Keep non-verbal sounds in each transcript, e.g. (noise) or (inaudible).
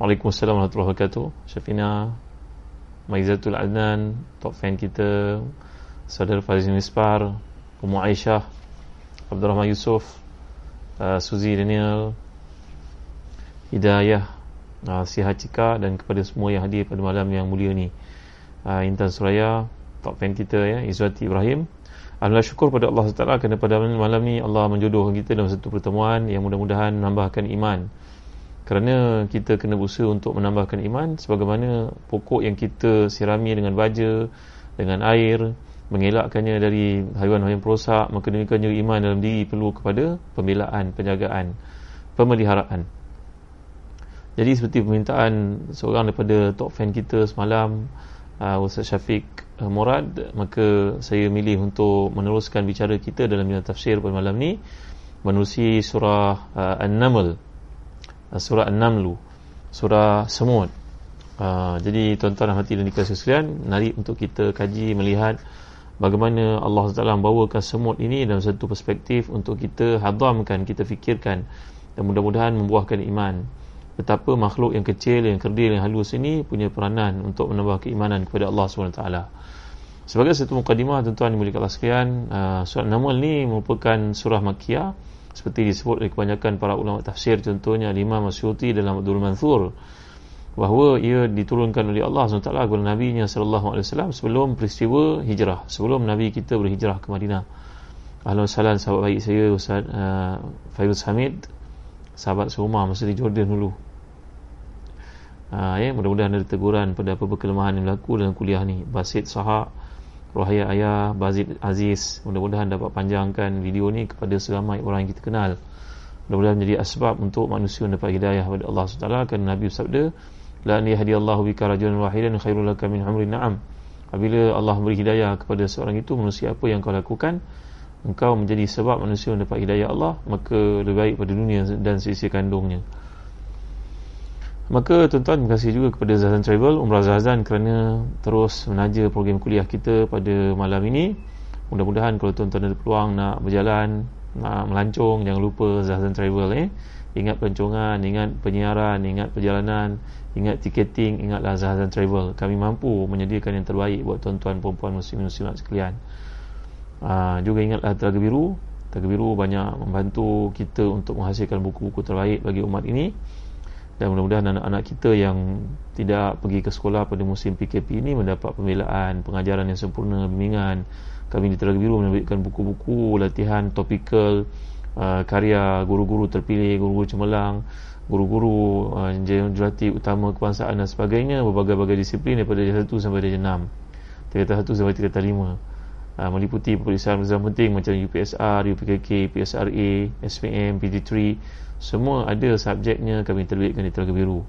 Waalaikumsalam warahmatullahi wabarakatuh. Syafina Maizatul Adnan Top fan kita Saudara Fariz Mispar Ummu Aisyah Abdul Rahman Yusof uh, Suzy Daniel Hidayah uh, Sihat Cika Dan kepada semua yang hadir pada malam yang mulia ni. Uh, Intan Suraya Top fan kita ya Izwati Ibrahim. Alhamdulillah syukur pada Allah SWT Kerana pada malam ni Allah menjodohkan kita dalam satu pertemuan Yang mudah-mudahan menambahkan iman kerana kita kena berusaha untuk menambahkan iman sebagaimana pokok yang kita sirami dengan baja dengan air mengelakkannya dari haiwan-haiwan perosak maka demikian juga iman dalam diri perlu kepada pembelaan, penjagaan pemeliharaan. Jadi seperti permintaan seorang daripada top fan kita semalam uh, Ustaz Syafiq uh, Murad maka saya milih untuk meneruskan bicara kita dalam bidang tafsir pada malam ni menerusi surah uh, An-Naml surah An-Naml surah Semut uh, jadi tuan-tuan dan hati dan dikasih sekalian mari untuk kita kaji melihat bagaimana Allah Taala membawakan semut ini dalam satu perspektif untuk kita hadamkan kita fikirkan dan mudah-mudahan membuahkan iman. Betapa makhluk yang kecil yang kerdil yang halus ini punya peranan untuk menambah keimanan kepada Allah SWT sebagai satu mukadimah tuan-tuan yang Allah sekalian uh, surah Naml ni merupakan surah Makkiyah seperti disebut oleh kebanyakan para ulama tafsir contohnya Imam Masyuti dalam Abdul Mansur bahawa ia diturunkan oleh Allah SWT kepada Nabi Nya wasallam sebelum peristiwa hijrah sebelum Nabi kita berhijrah ke Madinah. Ahlan salam sahabat baik saya Ustaz uh, Fairuz Hamid sahabat serumah masa di Jordan dulu. Uh, ya, mudah-mudahan ada teguran pada apa-apa kelemahan yang berlaku dalam kuliah ni. Basit Sahak Rohaya Ayah Bazid Aziz. Mudah-mudahan dapat panjangkan video ni kepada seramai orang yang kita kenal. Mudah-mudahan menjadi asbab untuk manusia mendapat hidayah kepada Allah SWT kerana Nabi bersabda la an yahdiyallahu bika rajulan wahidan khairul laka min umri na'am. Apabila Allah beri hidayah kepada seorang itu manusia apa yang kau lakukan? Engkau menjadi sebab manusia mendapat hidayah Allah maka lebih baik pada dunia dan sisi kandungnya Maka tuan-tuan terima kasih juga kepada Zazan Travel Umrah Zazan kerana terus menaja program kuliah kita pada malam ini. Mudah-mudahan kalau tuan-tuan ada peluang nak berjalan Nak melancong Jangan lupa Zazan Travel eh. Ingat pelancongan, ingat penyiaran, ingat perjalanan Ingat tiketing, ingatlah Zazan Travel Kami mampu menyediakan yang terbaik buat tuan-tuan, perempuan, muslim-muslimat sekalian. Aa, Juga ingatlah Telaga Biru. Telaga Biru banyak membantu kita untuk menghasilkan buku-buku terbaik bagi umat ini dan mudah-mudahan anak-anak kita yang tidak pergi ke sekolah pada musim PKP ini mendapat pembelaan, pengajaran yang sempurna, bimbingan. Kami di Telaga Biru menerbitkan buku-buku latihan topikal uh, karya guru-guru terpilih, guru-guru cemerlang, guru-guru uh, jurati utama kebangsaan dan sebagainya berbagai-bagai disiplin daripada darjah 1 sampai darjah 6. Tingkatan 1 sampai tingkatan 5. Uh, meliputi peperiksaan peperiksaan penting macam UPSR, UPKK, PSRA, SPM, PG3 semua ada subjeknya kami terbitkan di Telaga Biru.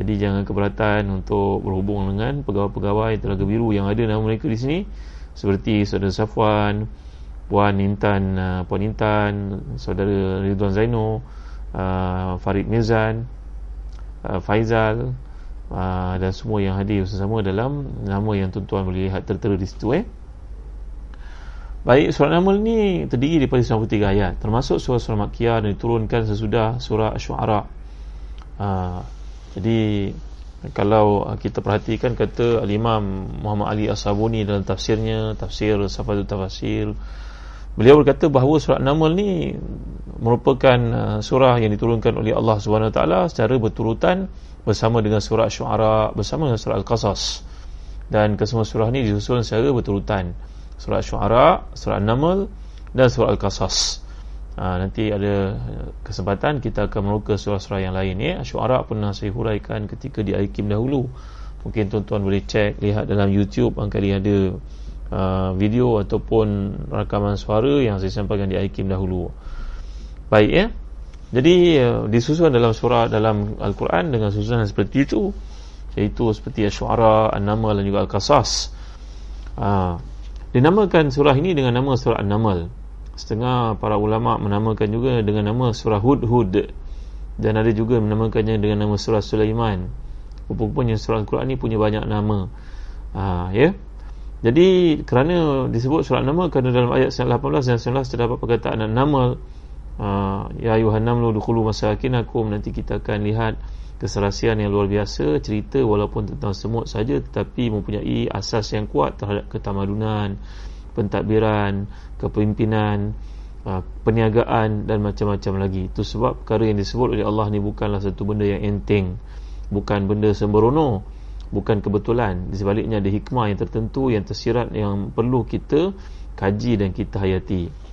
Jadi jangan keberatan untuk berhubung dengan pegawai-pegawai Telaga Biru yang ada nama mereka di sini seperti Saudara Safwan Puan Intan uh, Puan Intan Saudara Ridwan Zaino uh, Farid Mirzan Faizal dan semua yang hadir bersama dalam nama yang tuan-tuan boleh lihat tertera di situ eh Baik, surah Naml ni terdiri daripada 93 ayat. Termasuk surah-surah Makkiyah dan diturunkan sesudah surah Ash-Shu'ara. Ha, Jadi, kalau kita perhatikan kata Al-Imam Muhammad Ali As-Sabuni dalam tafsirnya Tafsir Safadul Tafsir Beliau berkata bahawa surah Naml ni Merupakan uh, surah yang diturunkan oleh Allah SWT Secara berturutan bersama dengan surah Ash-Shu'ara Bersama dengan surah Al-Qasas. Dan kesemua surah ni disusun secara berturutan surah Syuara, surah An-Naml dan surah Al-Qasas. Ha, nanti ada kesempatan kita akan meruka surah-surah yang lain ya. Syuara pernah saya huraikan ketika di Aikim dahulu. Mungkin tuan-tuan boleh cek lihat dalam YouTube angkali ada uh, video ataupun rakaman suara yang saya sampaikan di Aikim dahulu. Baik ya. jadi uh, disusun dalam surah dalam Al-Quran dengan susunan seperti itu iaitu seperti Ash-Shu'ara, An-Namal dan juga Al-Qasas. Uh, dinamakan surah ini dengan nama surah An-Namal. Setengah para ulama menamakan juga dengan nama surah Hud-Hud dan ada juga menamakannya dengan nama surah Sulaiman. Rupanya surah Al-Quran ini punya banyak nama. Uh, ya. Jadi kerana disebut surah nama kerana dalam ayat 18 dan 19 terdapat perkataan nama uh, ya namlu dukhulu masakinakum nanti kita akan lihat keserasian yang luar biasa cerita walaupun tentang semut saja tetapi mempunyai asas yang kuat terhadap ketamadunan pentadbiran kepimpinan uh, perniagaan dan macam-macam lagi. Itu sebab perkara yang disebut oleh Allah ni bukanlah satu benda yang enteng bukan benda sembrono bukan kebetulan. Di sebaliknya ada hikmah yang tertentu yang tersirat yang perlu kita kaji dan kita hayati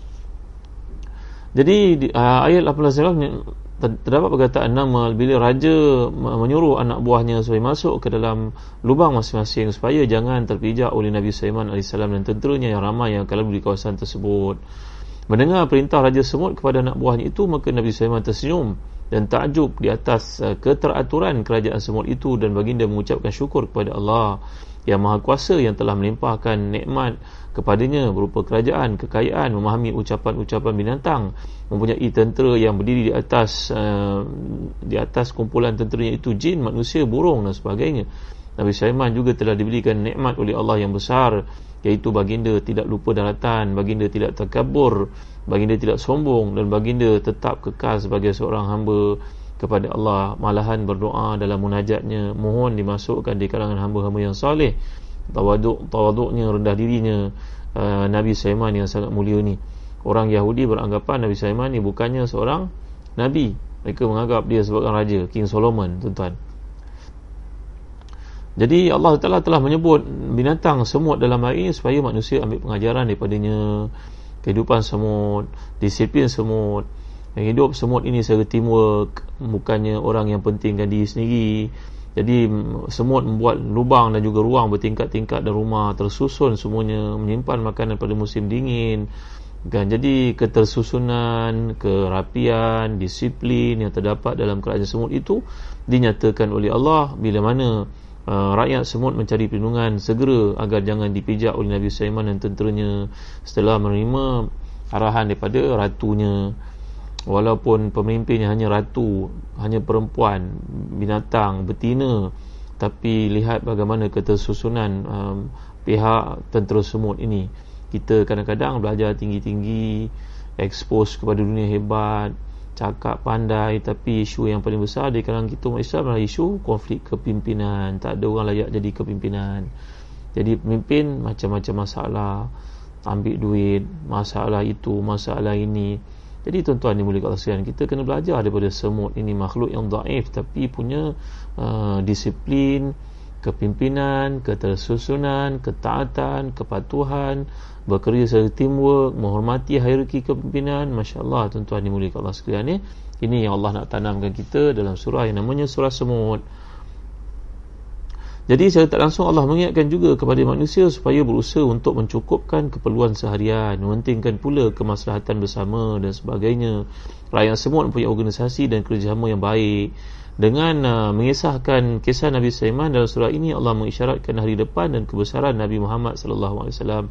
jadi uh, ayat 18 terdapat perkataan nama bila raja menyuruh anak buahnya supaya masuk ke dalam lubang masing-masing supaya jangan terpijak oleh Nabi Sulaiman AS dan tenteranya yang ramai yang akan di kawasan tersebut. Mendengar perintah raja semut kepada anak buahnya itu maka Nabi Sulaiman tersenyum dan takjub di atas uh, keteraturan kerajaan semut itu dan baginda mengucapkan syukur kepada Allah yang maha kuasa yang telah melimpahkan nikmat kepadanya berupa kerajaan, kekayaan, memahami ucapan-ucapan binatang, mempunyai tentera yang berdiri di atas uh, di atas kumpulan tenteranya itu jin, manusia, burung dan sebagainya. Nabi Sulaiman juga telah diberikan nikmat oleh Allah yang besar iaitu baginda tidak lupa daratan, baginda tidak terkabur, baginda tidak sombong dan baginda tetap kekal sebagai seorang hamba kepada Allah malahan berdoa dalam munajatnya mohon dimasukkan di kalangan hamba-hamba yang soleh tawaduk tawaduknya rendah dirinya uh, Nabi Sulaiman yang sangat mulia ni orang Yahudi beranggapan Nabi Sulaiman ni bukannya seorang Nabi mereka menganggap dia sebagai raja King Solomon tuan-tuan jadi Allah Taala telah menyebut binatang semut dalam hal ini supaya manusia ambil pengajaran daripadanya kehidupan semut, disiplin semut. Yang hidup semut ini secara teamwork, bukannya orang yang pentingkan diri sendiri. Jadi semut membuat lubang dan juga ruang bertingkat-tingkat dan rumah tersusun semuanya menyimpan makanan pada musim dingin. Kan jadi ketersusunan, kerapian, disiplin yang terdapat dalam kerajaan semut itu dinyatakan oleh Allah bila mana Uh, rakyat semut mencari perlindungan segera agar jangan dipijak oleh Nabi Sulaiman dan tenteranya setelah menerima arahan daripada ratunya walaupun pemimpinnya hanya ratu hanya perempuan binatang betina tapi lihat bagaimana ketersusunan um, pihak tentera semut ini. Kita kadang-kadang belajar tinggi-tinggi expose kepada dunia hebat cakap pandai tapi isu yang paling besar di kalangan kita umat Islam adalah isu konflik kepimpinan. Tak ada orang layak jadi kepimpinan. Jadi pemimpin macam-macam masalah. Ambil duit masalah itu masalah ini jadi tuan-tuan ni mulia kasihan kita kena belajar daripada semut ini makhluk yang daif tapi punya uh, disiplin kepimpinan, ketersusunan, ketaatan, kepatuhan, bekerja secara teamwork, menghormati hierarki kepimpinan. Masya Allah, tuan-tuan dimuliakan Allah sekalian. Ya. Ini yang Allah nak tanamkan kita dalam surah yang namanya surah semut. Jadi secara tak langsung Allah mengingatkan juga kepada manusia supaya berusaha untuk mencukupkan keperluan seharian, mementingkan pula kemaslahatan bersama dan sebagainya. Rakyat semut mempunyai organisasi dan kerjasama yang baik. Dengan uh, mengisahkan kisah Nabi Sulaiman dalam surah ini Allah mengisyaratkan hari depan dan kebesaran Nabi Muhammad sallallahu alaihi wasallam.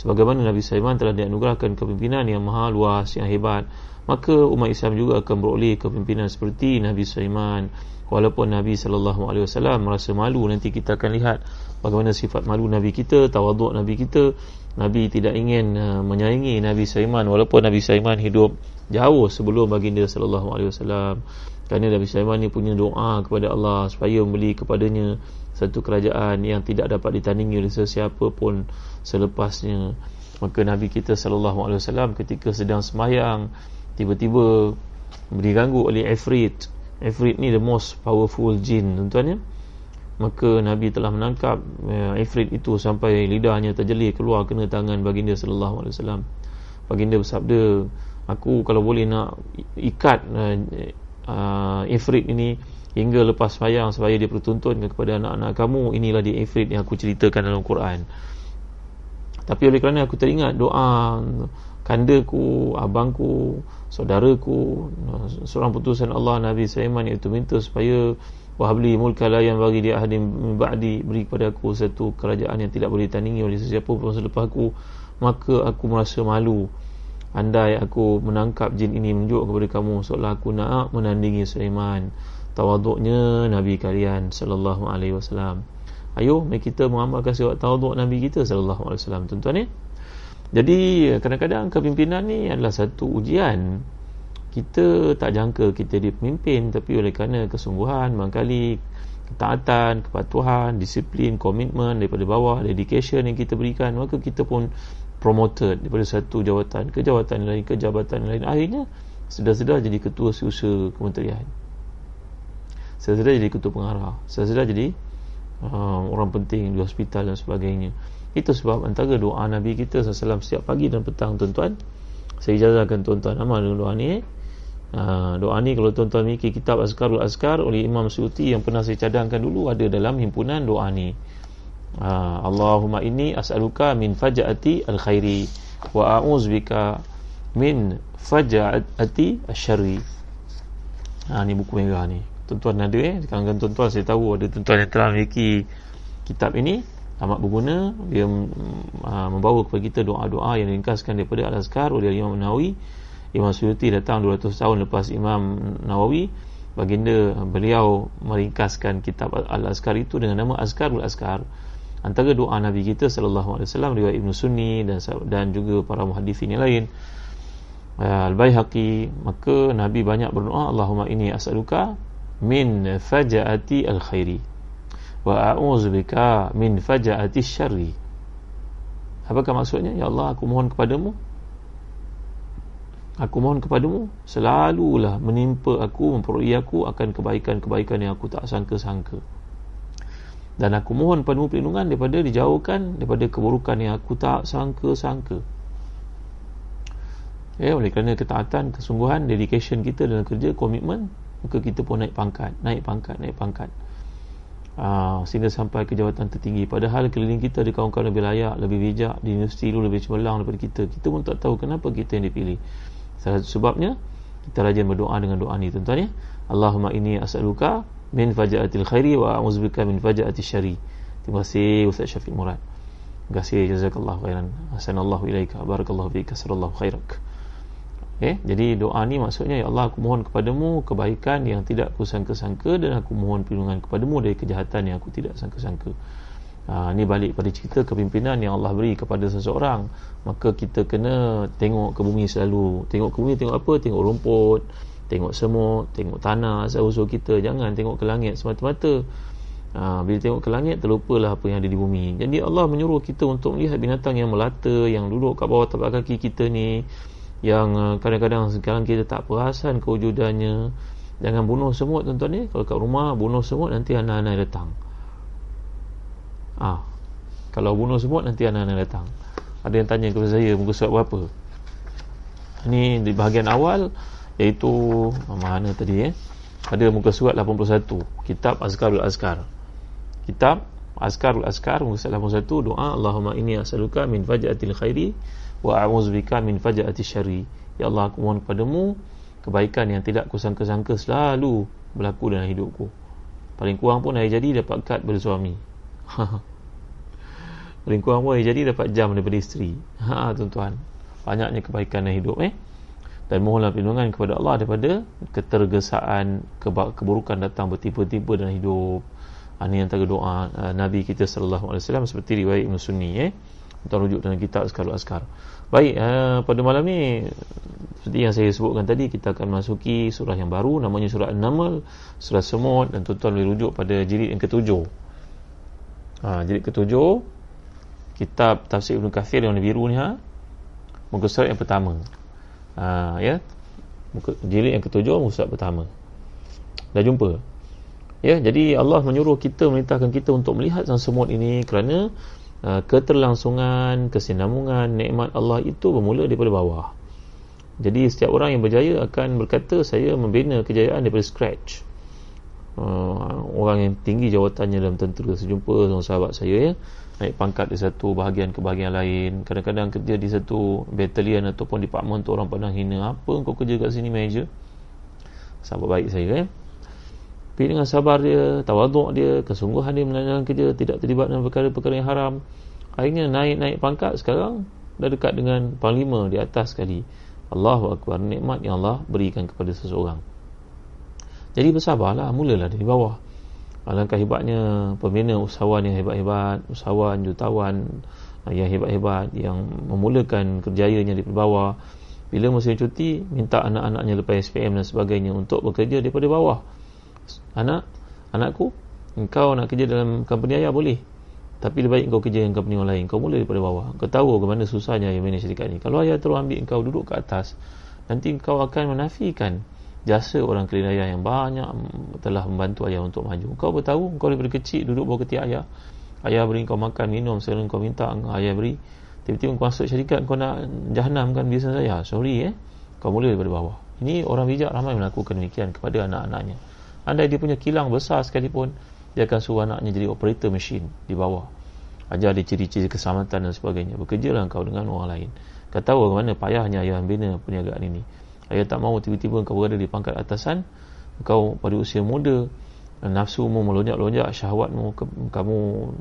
Sebagaimana Nabi Sulaiman telah dianugerahkan kepimpinan yang maha luas yang hebat maka umat Islam juga akan beroleh kepimpinan seperti Nabi Sulaiman. Walaupun Nabi sallallahu alaihi wasallam merasa malu nanti kita akan lihat bagaimana sifat malu Nabi kita tawaduk Nabi kita. Nabi tidak ingin uh, menyaingi Nabi Sulaiman. Walaupun Nabi Sulaiman hidup jauh sebelum baginda sallallahu alaihi wasallam. Kerana Nabi Sulaiman ni punya doa kepada Allah supaya membeli kepadanya satu kerajaan yang tidak dapat ditandingi oleh sesiapa pun selepasnya. Maka Nabi kita sallallahu alaihi wasallam ketika sedang sembahyang tiba-tiba diganggu oleh Ifrit. Ifrit ni the most powerful jin tuan-tuan ya. Maka Nabi telah menangkap uh, Ifrit itu sampai lidahnya terjelir keluar kena tangan baginda sallallahu alaihi wasallam. Baginda bersabda, aku kalau boleh nak ikat uh, uh, Ifrit ini hingga lepas sayang supaya dia bertuntun kepada anak-anak kamu inilah dia Ifrit yang aku ceritakan dalam Quran tapi oleh kerana aku teringat doa kandaku abangku saudaraku seorang putusan Allah Nabi Sulaiman iaitu minta supaya wahabli mulka la yang bagi dia ahadin ba'di beri kepada aku satu kerajaan yang tidak boleh ditandingi oleh sesiapa pun selepas aku maka aku merasa malu. Andai aku menangkap jin ini menunjuk kepada kamu seolah aku nak menandingi Sulaiman. Tawaduknya Nabi kalian sallallahu alaihi wasallam. Ayo mari kita mengamalkan sifat tawaduk Nabi kita sallallahu alaihi wasallam. Tuan-tuan ya jadi kadang-kadang kepimpinan ni adalah satu ujian. Kita tak jangka kita dia pemimpin tapi oleh kerana kesungguhan, mangkali ketaatan, kepatuhan, disiplin, komitmen daripada bawah, dedication yang kita berikan, maka kita pun promoted daripada satu jawatan ke jawatan lain ke jabatan lain. Akhirnya sedar-sedar jadi ketua seusaha kementerian. Sedar-sedar jadi ketua pengarah. Sedar-sedar jadi uh, orang penting di hospital dan sebagainya. Itu sebab antara doa Nabi kita SAW setiap pagi dan petang tuan-tuan. Saya ijazahkan tuan-tuan amal dengan doa ni. Ha, Doa ni kalau tuan-tuan mikir kitab Azkarul Azkar oleh Imam Suyuti yang pernah saya cadangkan dulu Ada dalam himpunan doa ni. Ha, Allahumma inni as'aluka min faja'ati al-khairi Wa a'uzbika min faja'ati al-syari ha, Ni buku merah ni Tuan-tuan ada eh? Kadang-kadang tuan-tuan saya tahu ada tuan-tuan yang telah memiliki kitab ini amat berguna. Dia uh, membawa kepada kita doa-doa yang diringkaskan daripada Al-Azkar oleh Imam Nawawi. Imam Suyuti datang 200 tahun lepas Imam Nawawi. Baginda beliau meringkaskan kitab Al-Azkar itu dengan nama Azkarul Azkar. Antara doa Nabi kita sallallahu alaihi wasallam riwayat Ibnu Sunni dan dan juga para muhaddisin yang lain. Uh, Al-Baihaqi maka Nabi banyak berdoa Allahumma inni as'aluka min fajaati al-khairi. Wa a'udzubika min faja'ati syarri. Apakah maksudnya? Ya Allah aku mohon kepadamu. Aku mohon kepadamu selalulah menimpa aku memperoleh aku akan kebaikan-kebaikan yang aku tak sangka-sangka. Dan aku mohon padamu perlindungan daripada dijauhkan daripada keburukan yang aku tak sangka-sangka. Ya oleh kerana ketaatan kesungguhan dedication kita dalam kerja komitmen maka kita pun naik pangkat naik pangkat naik pangkat. Ah, sehingga sampai ke jawatan tertinggi. Padahal keliling kita ada kawan-kawan lebih layak lebih bijak di universiti dulu lebih cemerlang daripada kita. Kita pun tak tahu kenapa kita yang dipilih. Salah satu sebabnya kita rajin berdoa dengan doa ni tuan-tuan ya. Allahumma inni as'aluka min faja'atil khairi wa a'udzubika min faja'atil syari terima kasih Ustaz Syafiq Murad. Terima kasih jazakallahu khairan. Hasanallahu ilaika. Barakallahu fika khairak Okay? Jadi doa ni maksudnya Ya Allah aku mohon kepadamu kebaikan yang tidak aku sangka-sangka Dan aku mohon perlindungan kepadamu dari kejahatan yang aku tidak sangka-sangka. Ha, Ini balik pada cerita kepimpinan yang Allah beri kepada seseorang. Maka kita kena tengok ke bumi selalu. Tengok ke bumi tengok apa? Tengok rumput Tengok semut Tengok tanah Usaha-usaha kita. Jangan tengok ke langit semata-mata. Ha, Bila tengok ke langit terlupalah apa yang ada di bumi. Jadi Allah menyuruh kita untuk melihat binatang yang melata Yang duduk kat bawah tapak kaki kita ni yang uh, kadang-kadang sekarang kita tak perasan kewujudannya. Jangan bunuh semut tuan-tuan ni kalau kat rumah bunuh semut nanti anak-anak datang. Ah kalau bunuh semut nanti anak-anak datang. Ada yang tanya kepada saya muka surat berapa? Ni di bahagian awal iaitu mana tadi eh? Pada muka surat 81 kitab Azkarul Azkar. Kitab Azkarul Azkar muka surat 81 doa Allahumma inni as'aluka min faj'atil khairi wa a'udzubika min faja'ati syarri. Ya Allah aku mohon kepadamu kebaikan yang tidak kusangka-sangka selalu berlaku dalam hidupku. Paling kurang pun hari jadi dapat kad bersuami paling kurang pun hari jadi dapat jam daripada isteri. Ha tuan-tuan. Banyaknya kebaikan dalam hidup eh? Dan mohonlah perlindungan kepada Allah daripada ketergesaan keburukan datang bertiba-tiba dalam hidup. Ini antara doa uh, Nabi kita sallallahu alaihi wasallam seperti riwayat Ibn Sunni eh kita rujuk dalam kitab Askarul Askar baik uh, pada malam ni seperti yang saya sebutkan tadi kita akan masuki surah yang baru namanya surah An-Naml surah Semut dan tuan-tuan boleh rujuk pada jilid yang ketujuh. Ha, jilid ketujuh kitab tafsir Ibn Kathir yang biru ni ha? muka surat yang pertama. Ha, ya? Muka, jilid yang ketujuh muka surat pertama. Dah jumpa? Ya jadi Allah menyuruh kita memerintahkan kita untuk melihat sang semut ini kerana keterlangsungan, kesinambungan nikmat Allah itu bermula daripada bawah. Jadi setiap orang yang berjaya akan berkata saya membina kejayaan daripada scratch. Uh, orang yang tinggi jawatannya dalam tentera sejumpa dengan sahabat saya ya naik pangkat di satu bahagian ke bahagian lain kadang-kadang kerja di satu batalion ataupun department tu orang pandang hina apa kau kerja kat sini manager sahabat baik saya eh tapi dengan sabar dia tawaduk dia kesungguhan dia menjalankan kerja tidak terlibat dalam perkara-perkara yang haram akhirnya naik-naik pangkat sekarang dah dekat dengan panglima di atas sekali Allahu Akbar nikmat yang Allah berikan kepada seseorang jadi bersabarlah mulalah dari bawah Alangkah hebatnya pembina usahawan yang hebat-hebat, usahawan, jutawan uh, yang hebat-hebat yang memulakan kerjayanya di bawah. Bila musim cuti, minta anak-anaknya lepas SPM dan sebagainya untuk bekerja daripada bawah. Anak, anakku, engkau nak kerja dalam company ayah boleh. Tapi lebih baik kau kerja dengan company orang lain. Kau mula daripada bawah. Kau tahu ke mana susahnya yang manage syarikat ni. Kalau ayah terus ambil engkau duduk ke atas, nanti kau akan menafikan jasa orang kelina ayah yang banyak telah membantu ayah untuk maju kau bertahu kau daripada kecil duduk bawah ketiak ayah ayah beri kau makan minum sekarang kau minta ayah beri tiba-tiba kau masuk syarikat kau nak jahanam kan biasa saya sorry eh kau mula daripada bawah ini orang bijak ramai melakukan demikian kepada anak-anaknya andai dia punya kilang besar sekalipun dia akan suruh anaknya jadi operator mesin di bawah. Ajar dia ciri-ciri keselamatan dan sebagainya. Bekerjalah kau dengan orang lain. Kau tahu bagaimana payahnya ayah bina perniagaan ini. Ayah tak mahu tiba-tiba kau berada di pangkat atasan. Kau pada usia muda Nafsumu melonjak-lonjak Syahwatmu Kamu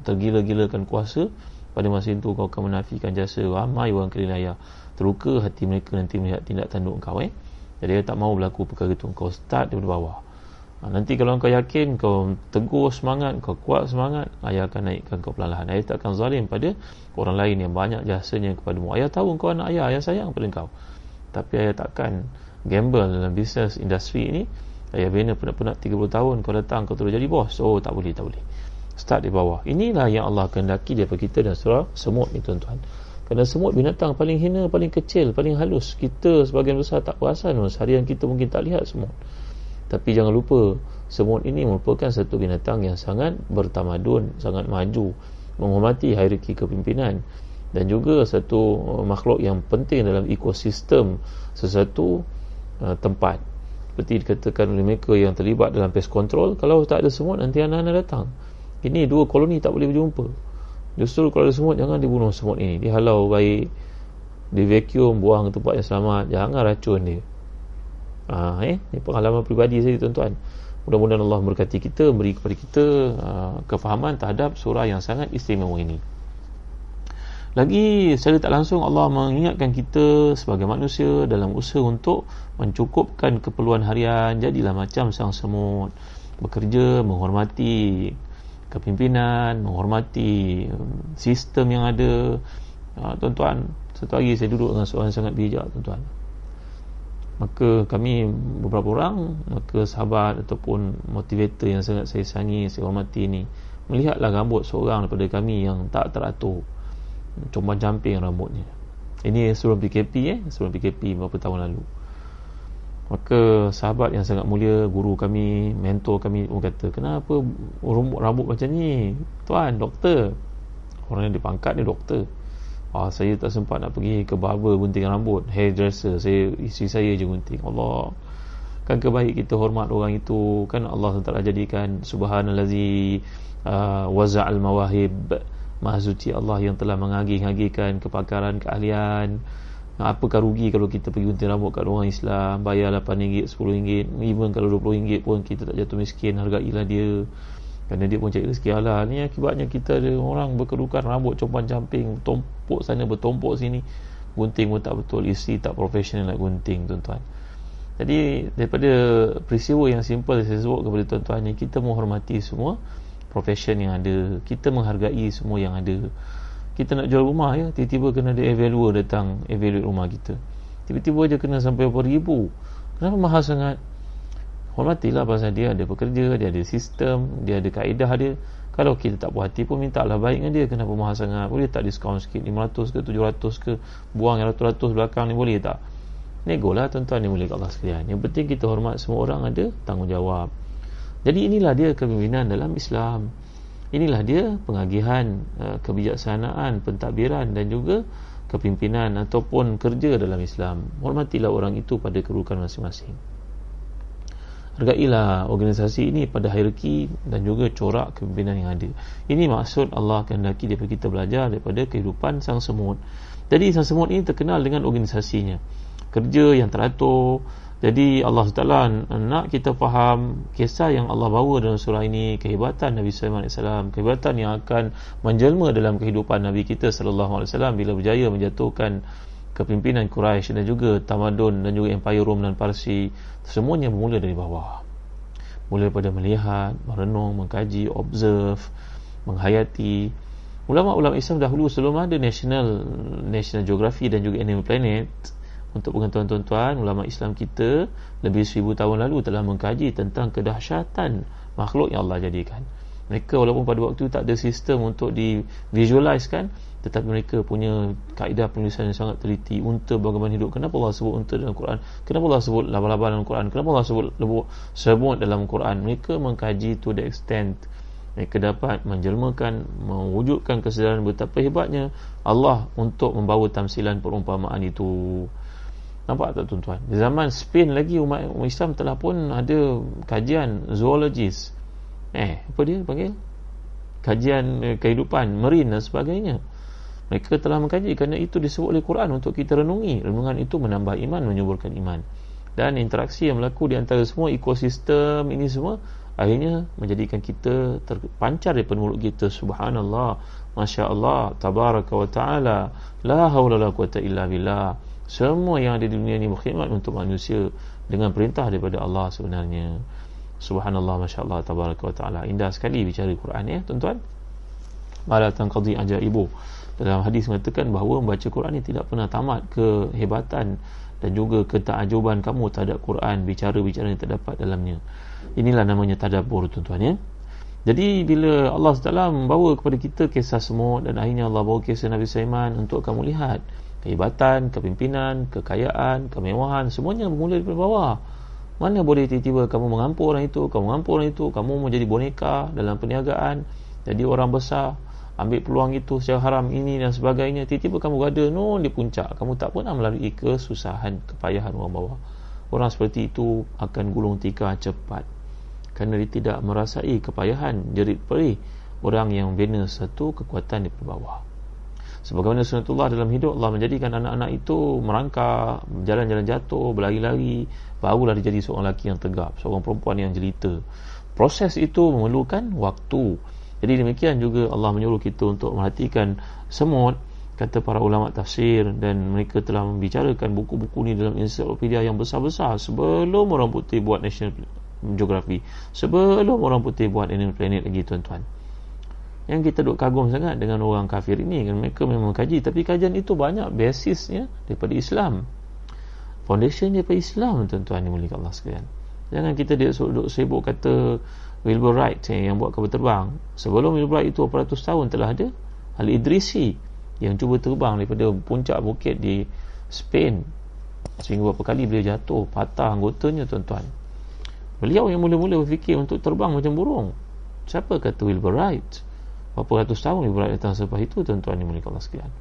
tergila-gilakan kuasa Pada masa itu kau akan menafikan jasa Ramai orang kelina ayah. Terluka hati mereka nanti melihat tindak tanduk kau eh? Jadi ayah tak mahu berlaku perkara itu. Kau start daripada bawah ha, Nanti kalau kau yakin Kau teguh semangat Kau kuat semangat Ayah akan naikkan kau perlahan Ayah tak akan zalim pada Orang lain yang banyak jasanya kepadamu Ayah tahu kau anak ayah Ayah sayang pada kau. Tapi ayah takkan gamble dalam bisnes industri ini ayah bina penat-penat 30 tahun kau datang kau terus jadi bos. Oh tak boleh tak boleh. Start di bawah. Inilah yang Allah kehendaki daripada kita dan surah semut ni tuan-tuan. Kerana semut binatang paling hina paling kecil paling halus kita sebagian besar tak perasan seharian kita mungkin tak lihat semut tapi jangan lupa semut ini merupakan satu binatang yang sangat bertamadun sangat maju menghormati hierarki kepimpinan dan juga satu uh, makhluk yang penting dalam ekosistem sesuatu uh, tempat. Seperti dikatakan oleh mereka yang terlibat dalam pest control kalau tak ada semut nanti anak-anak datang. Ini dua koloni tak boleh berjumpa. Justru kalau ada semut jangan dibunuh semut ini. Dihalau baik di vacuum buang ke tempat yang selamat. Jangan racun dia ha, eh? ini pengalaman peribadi saya tuan-tuan. Mudah-mudahan Allah berkati kita beri kepada kita uh, kefahaman terhadap surah yang sangat istimewa ini. Lagi secara tak langsung Allah mengingatkan kita sebagai manusia dalam usaha untuk mencukupkan keperluan harian. Jadilah macam sang semut. Bekerja menghormati kepimpinan menghormati um, sistem yang ada. Ha, tuan-tuan satu hari saya duduk dengan seorang sangat bijak tuan-tuan maka kami beberapa orang maka sahabat ataupun motivator yang sangat saya sangi saya hormati ini melihatlah rambut seorang daripada kami yang tak teratur. Cuma jumping rambutnya. Ini sebelum PKP eh? Sebelum PKP beberapa tahun lalu. Maka sahabat yang sangat mulia Guru kami, mentor kami pun kata Kenapa rambut, rambut macam ni? Tuan, doktor. Orang yang dipangkat ni doktor ah, Saya tak sempat nak pergi ke barber gunting rambut Hairdresser. Saya, Isteri saya je gunting. Allah. Kan kebaik kita hormat orang itu. Kan Allah telah jadikan Subhanallazi uh, Waza'al mawahib. Maha suci Allah yang telah mengagih-agihkan kepakaran, keahlian. Apakah rugi kalau kita pergi gunting rambut kat orang Islam? Bayar RM8, RM10 even kalau RM20 pun kita tak jatuh miskin hargailah dia kerana dia pun cari rezeki halal. Ni akibatnya kita ada orang berkedukan rambut compan camping tumpuk sana bertumpuk sini. Gunting pun tak betul isi tak profesional nak gunting tuan-tuan. Jadi daripada peristiwa yang simple saya sebut kepada tuan-tuan ni kita menghormati semua profession yang ada. Kita menghargai semua yang ada. Kita nak jual rumah ya tiba-tiba kena ada evaluer datang evaluate rumah kita. Tiba-tiba je kena sampai berapa ribu. Kenapa mahal sangat hormatilah pasal dia ada pekerja dia ada sistem dia ada kaedah dia. Kalau kita tak puas hati pun minta lah baik dengan dia. Kenapa mahal sangat? Boleh tak diskaun sikit? 500 ke 700 ke? Buang yang ratus-ratus belakang ni boleh tak? Nego lah tuan-tuan ni boleh kat Allah sekalian. Yang penting kita hormat semua orang ada tanggungjawab. Jadi inilah dia kepimpinan dalam Islam. Inilah dia pengagihan uh, kebijaksanaan, pentadbiran dan juga kepimpinan ataupun kerja dalam Islam. Hormatilah orang itu pada kerukan masing-masing. Hargailah organisasi ini pada hierarki dan juga corak kepimpinan yang ada. Ini maksud Allah akan daki daripada kita belajar daripada kehidupan sang semut. Jadi sang semut ini terkenal dengan organisasinya. Kerja yang teratur. Jadi Allah SWT nak kita faham kisah yang Allah bawa dalam surah ini kehebatan Nabi Sulaiman AS kehebatan yang akan menjelma dalam kehidupan Nabi kita SAW bila berjaya menjatuhkan kepimpinan Quraisy dan juga tamadun dan juga empire Rom dan Parsi semuanya bermula dari bawah. Mula daripada melihat, merenung, mengkaji, observe menghayati. Ulama-ulama Islam dahulu sebelum ada National National Geography dan juga Animal Planet untuk pengetahuan tuan-tuan ulama Islam kita lebih seribu tahun lalu telah mengkaji tentang kedahsyatan makhluk yang Allah jadikan. Mereka walaupun pada waktu tak ada sistem untuk di kan tetapi mereka punya kaedah penulisan yang sangat teliti unta bagaimana hidup kenapa Allah sebut unta dalam Quran kenapa Allah sebut laba-laba dalam Quran kenapa Allah sebut lebuk semut dalam Quran mereka mengkaji to the extent mereka dapat menjelmakan mewujudkan kesedaran betapa hebatnya Allah untuk membawa tamsilan perumpamaan itu Nampak tak tuan-tuan? Di zaman Spain lagi umat, umat Islam telah pun ada kajian zoologis. Eh, apa dia panggil? Kajian eh, kehidupan marine dan sebagainya. Mereka telah mengkaji kerana itu disebut oleh Quran untuk kita renungi. Renungan itu menambah iman, menyuburkan iman. Dan interaksi yang berlaku di antara semua ekosistem ini semua akhirnya menjadikan kita terpancar di mulut kita. Subhanallah. masya-Allah. Tabaraka wa taala. La haula la quwata illa billah. Semua yang ada di dunia ini berkhidmat untuk manusia dengan perintah daripada Allah sebenarnya. Subhanallah masyaallah tabaraka wa taala. Indah sekali bicara Quran ya tuan-tuan. Mala tanqadi ajaibu dalam hadis mengatakan bahawa membaca Quran ini tidak pernah tamat kehebatan dan juga ketakjuban kamu terhadap Quran bicara-bicara yang terdapat dalamnya. Inilah namanya tadabbur tuan-tuan ya. Jadi bila Allah SWT membawa kepada kita kisah semua dan akhirnya Allah bawa kisah Nabi Sulaiman untuk kamu lihat kehebatan, kepimpinan, kekayaan, kemewahan semuanya bermula dari bawah. Mana boleh tiba-tiba kamu mengampur orang itu kamu mengampur orang itu kamu menjadi boneka dalam perniagaan jadi orang besar ambil peluang itu secara haram ini dan sebagainya. Tiba-tiba kamu berada no di puncak. Kamu tak pernah melalui kesusahan kepayahan orang bawah. Orang seperti itu akan gulung tikar cepat. Kerana dia tidak merasai kepayahan jerit perih orang yang bina satu kekuatan di bawah. Sebagaimana sunatullah dalam hidup Allah menjadikan anak-anak itu merangkak jalan-jalan jatuh berlari-lari. Barulah dia jadi seorang lelaki yang tegap seorang perempuan yang jelita. Proses itu memerlukan waktu jadi demikian juga Allah menyuruh kita untuk merhatikan semut kata para ulama tafsir dan mereka telah membicarakan buku-buku ni dalam ensiklopedia yang besar-besar sebelum orang putih buat National Geography sebelum orang putih buat Animal Planet lagi tuan-tuan. Yang kita duk kagum sangat dengan orang kafir ini kan? Mereka memang kaji tapi kajian itu banyak basisnya daripada Islam. Foundation daripada Islam tuan-tuan yang mulia Allah sekalian. Jangan kita duk, duk sibuk kata Wilbur Wright eh, yang buat kapal terbang. Sebelum Wilbur Wright itu 400 tahun telah ada Ali Idrisi yang cuba terbang daripada puncak bukit di Spain. Sehingga beberapa kali beliau jatuh patah anggotanya tuan-tuan. Beliau yang mula-mula berfikir untuk terbang macam burung. Siapa kata Wilbur Wright? Berapa ratus tahun ibarat datang selepas itu tuan-tuan yang mulia Allah sekalian?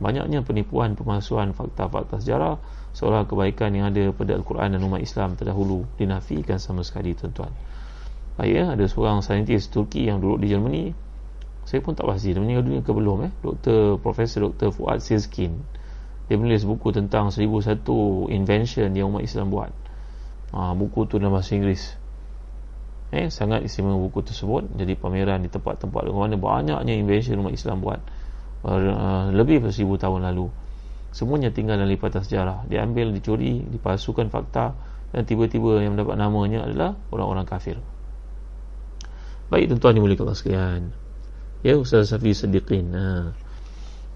Banyaknya penipuan pemalsuan fakta-fakta sejarah seolah kebaikan yang ada pada Al-Quran dan umat Islam terdahulu dinafikan sama sekali tuan-tuan ya ada seorang saintis Turki yang duduk di Germany. Saya pun tak pasti dia meninggal dunia ke belum eh? Doktor Profesor Dr. Fuad Siskin dia menulis buku tentang 1001 invention yang umat Islam buat. Ha, buku tu dalam bahasa Inggeris. Eh, sangat istimewa buku tersebut. Jadi pameran di tempat-tempat mana banyaknya invention umat Islam buat. Uh, lebih dari seribu tahun lalu. Semuanya tinggal dalam lipatan sejarah. Diambil, dicuri, dipalsukan fakta dan tiba-tiba yang mendapat namanya adalah orang-orang kafir baik tuan-tuan yang mulia sekalian. Ya Ustaz Safi Sadiqin ha.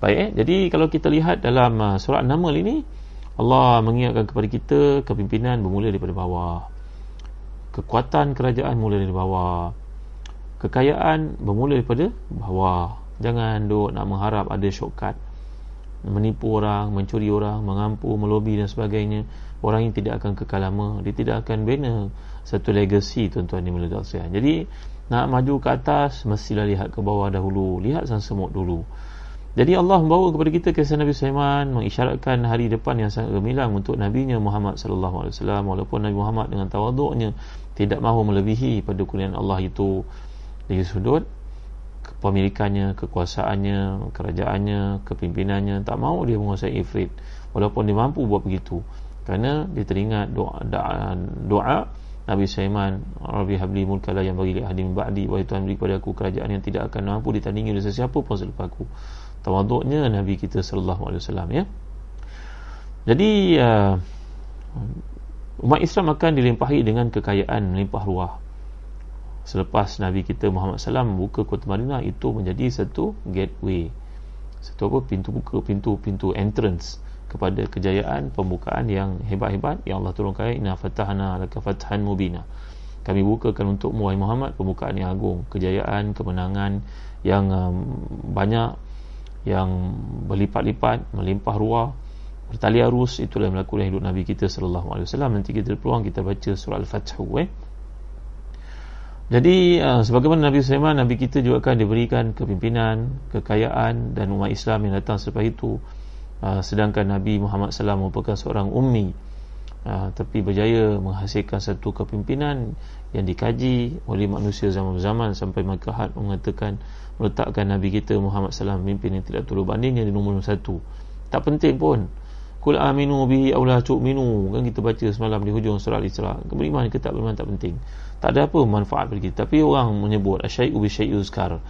baik eh? Jadi kalau kita lihat dalam uh, surat nama ini Allah mengingatkan kepada kita kepimpinan bermula daripada bawah. Kekuatan kerajaan mula dari bawah. Kekayaan bermula daripada bawah. Jangan duk nak mengharap ada shortcut. Menipu orang, mencuri orang, mengampu, melobi dan sebagainya. Orang ini tidak akan kekal lama. Dia tidak akan bina satu legacy tuan-tuan di sekalian. Jadi nak maju ke atas mestilah lihat ke bawah dahulu. Lihat sang semut dulu. Jadi Allah membawa kepada kita kisah Nabi Sulaiman mengisyaratkan hari depan yang sangat gemilang untuk nabinya Muhammad sallallahu alaihi wasallam. Walaupun Nabi Muhammad dengan tawaduknya tidak mahu melebihi pada kurniaan Allah itu. Dari sudut kepemilikannya, kekuasaannya, kerajaannya, kepimpinannya tak mahu dia menguasai ifrit. Walaupun dia mampu buat begitu. Kerana dia teringat doa doa, doa Nabi Sulaiman Rabbi habli mulkala yang bagi li ahli min ba'di wa Tuhan beri kepada aku kerajaan yang tidak akan mampu ditandingi oleh sesiapa pun selepas aku tawaduknya Nabi kita sallallahu alaihi wasallam ya. Jadi uh, umat Islam akan dilimpahi dengan kekayaan melimpah ruah. Selepas Nabi kita Muhammad SAW buka kota Madinah itu menjadi satu gateway. Satu apa pintu buka pintu pintu entrance kepada kejayaan pembukaan yang hebat-hebat yang Allah turunkan. Inna fatahna laka fathan mubina. Kami bukakan untuk Muhammad pembukaan yang agung, kejayaan, kemenangan yang um, banyak yang berlipat-lipat melimpah ruah bertali arus. Itulah yang berlaku dalam hidup Nabi kita sallallahu alaihi wasallam. Nanti kita ada peluang kita baca surah al-fath eh. Jadi uh, sebagaimana Nabi Sulaiman Nabi kita juga akan diberikan kepimpinan kekayaan dan umat Islam yang datang selepas itu uh, sedangkan Nabi Muhammad SAW merupakan seorang ummi. Uh, tapi berjaya menghasilkan satu kepimpinan yang dikaji oleh manusia zaman-zaman sampai Makkah mengatakan meletakkan Nabi kita Muhammad SAW memimpin yang tidak turun bandingnya di nombor satu. Tak penting pun. Kul aminu bihi awla tu'minu. Kan kita baca semalam di hujung surah Al-Isra. Beriman ke tak beriman tak penting. Tak ada apa manfaat bagi kita. Tapi orang menyebut asyai'u bi syai'u zkar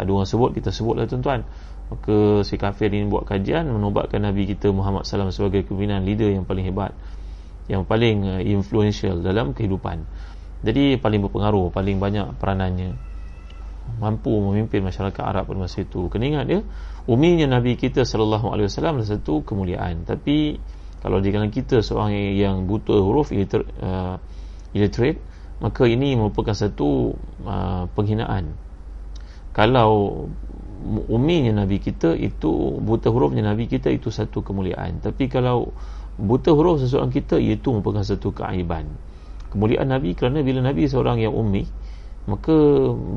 ada orang sebut kita sebutlah tuan-tuan maka si kafir ini buat kajian menobatkan Nabi kita Muhammad SAW sebagai kepimpinan leader yang paling hebat yang paling uh, influential dalam kehidupan. Jadi paling berpengaruh paling banyak peranannya. Mampu memimpin masyarakat Arab pada masa itu. Kena ingat dia uminya Nabi kita wasallam adalah satu kemuliaan. Tapi kalau di kalangan kita seorang yang buta huruf illiterate, uh, illiterate maka ini merupakan satu uh, penghinaan. Kalau uminya Nabi kita itu buta hurufnya Nabi kita itu satu kemuliaan. Tapi kalau buta huruf seseorang kita itu merupakan satu keaiban. Kemuliaan Nabi kerana bila Nabi seorang yang ummi maka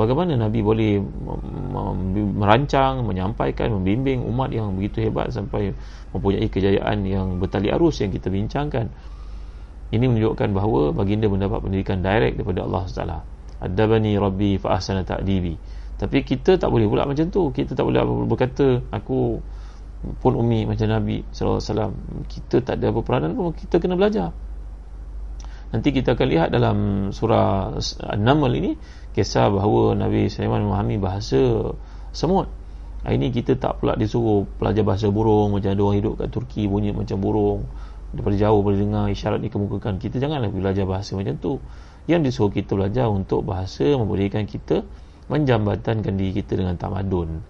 bagaimana Nabi boleh merancang, menyampaikan, membimbing umat yang begitu hebat sampai mempunyai kejayaan yang bertali arus yang kita bincangkan? Ini menunjukkan bahawa baginda mendapat pendidikan direct daripada Allah SWT Adabani Rabbi fa'ahsana ta'dibi tapi kita tak boleh pula macam tu kita tak boleh berkata aku pun umi macam Nabi SAW kita tak ada apa peranan pun kita kena belajar Nanti kita akan lihat dalam surah An-Naml ini kisah bahawa Nabi Sulaiman memahami bahasa semut. Ini kita tak pula disuruh pelajar bahasa burung macam ada orang hidup kat Turki bunyi macam burung daripada jauh boleh dengar isyarat dikemukakan. Kita janganlah belajar bahasa macam tu. Yang disuruh kita belajar untuk bahasa membolehkan kita menjambatankan diri kita dengan tamadun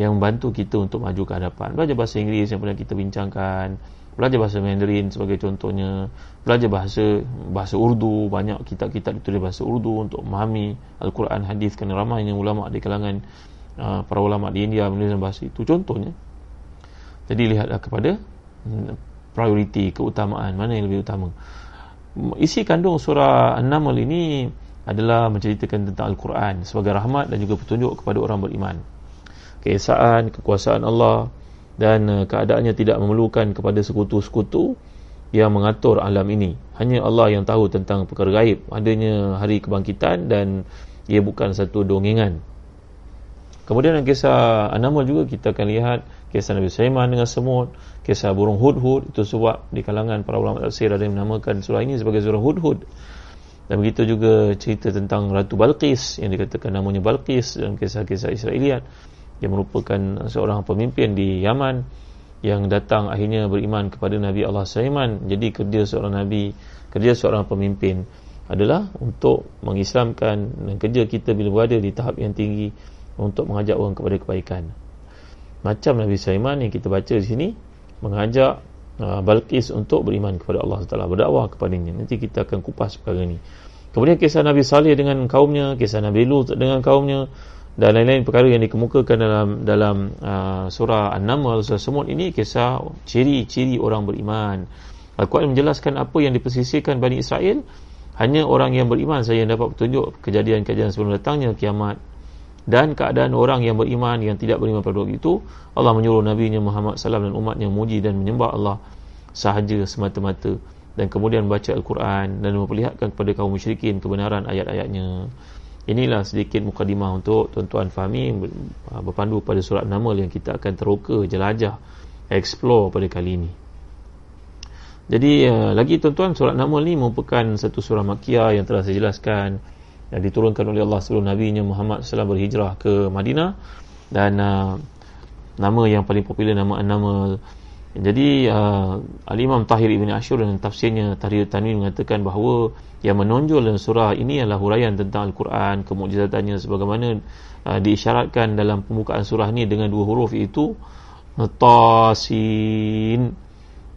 yang membantu kita untuk maju ke hadapan. Belajar bahasa Inggeris yang pernah kita bincangkan, belajar bahasa Mandarin sebagai contohnya belajar bahasa bahasa Urdu banyak kitab-kitab ditulis bahasa Urdu untuk memahami Al-Quran hadis kerana ramainya ulama di kalangan uh, para ulama di India menulis bahasa itu contohnya jadi lihatlah kepada hmm, prioriti keutamaan mana yang lebih utama isi kandung surah An-Naml ini adalah menceritakan tentang Al-Quran sebagai rahmat dan juga petunjuk kepada orang beriman. Keesaan kekuasaan Allah dan uh, keadaannya tidak memerlukan kepada sekutu-sekutu yang mengatur alam ini. Hanya Allah yang tahu tentang perkara gaib. Adanya hari kebangkitan dan ia bukan satu dongengan. Kemudian dalam kisah Anamal juga kita akan lihat kisah Nabi Sulaiman dengan semut kisah burung hud-hud. Itu sebab di kalangan para ulama tafsir ada yang menamakan surah ini sebagai surah hud-hud dan begitu juga cerita tentang Ratu Balqis yang dikatakan namanya Balqis dalam kisah-kisah Israeliat yang merupakan seorang pemimpin di Yaman yang datang akhirnya beriman kepada Nabi Allah Sulaiman. Jadi kerja seorang Nabi kerja seorang pemimpin adalah untuk mengislamkan dan kerja kita bila berada di tahap yang tinggi untuk mengajak orang kepada kebaikan. Macam Nabi Sulaiman yang kita baca di sini mengajak Balqis untuk beriman kepada Allah Taala berdakwah kepadanya. Nanti kita akan kupas perkara ini kemudian kisah Nabi Saleh dengan kaumnya kisah Nabi Lut dengan kaumnya dan lain-lain perkara yang dikemukakan dalam dalam uh, surah An-Naml surah semut ini kisah ciri-ciri orang beriman. Al-Quran menjelaskan apa yang dipersisihkan Bani Israel. Hanya orang yang beriman saja yang dapat petunjuk kejadian-kejadian sebelum datangnya kiamat dan keadaan orang yang beriman yang tidak beriman pada waktu itu Allah menyuruh Nabi Muhammad SAW dan umatnya memuji dan menyembah Allah sahaja semata-mata. Dan kemudian membaca Al-Quran dan memperlihatkan kepada kaum musyrikin kebenaran ayat-ayatnya. Inilah sedikit mukadimah untuk tuan-tuan fahami berpandu pada surat nama yang kita akan teroka jelajah explore pada kali ini. Jadi uh, lagi tuan-tuan surat nama ni merupakan satu surah makiah yang telah saya jelaskan yang diturunkan oleh Allah sebelum Nabi Muhammad SAW berhijrah ke Madinah dan uh, nama yang paling popular nama nama jadi uh, Al-Imam Tahir Ibn Ashur dan tafsirnya Tahrir Tanwin mengatakan bahawa yang menonjol dalam surah ini adalah huraian tentang Al-Quran, kemujizatannya sebagaimana uh, diisyaratkan dalam pembukaan surah ini dengan dua huruf itu Tasin.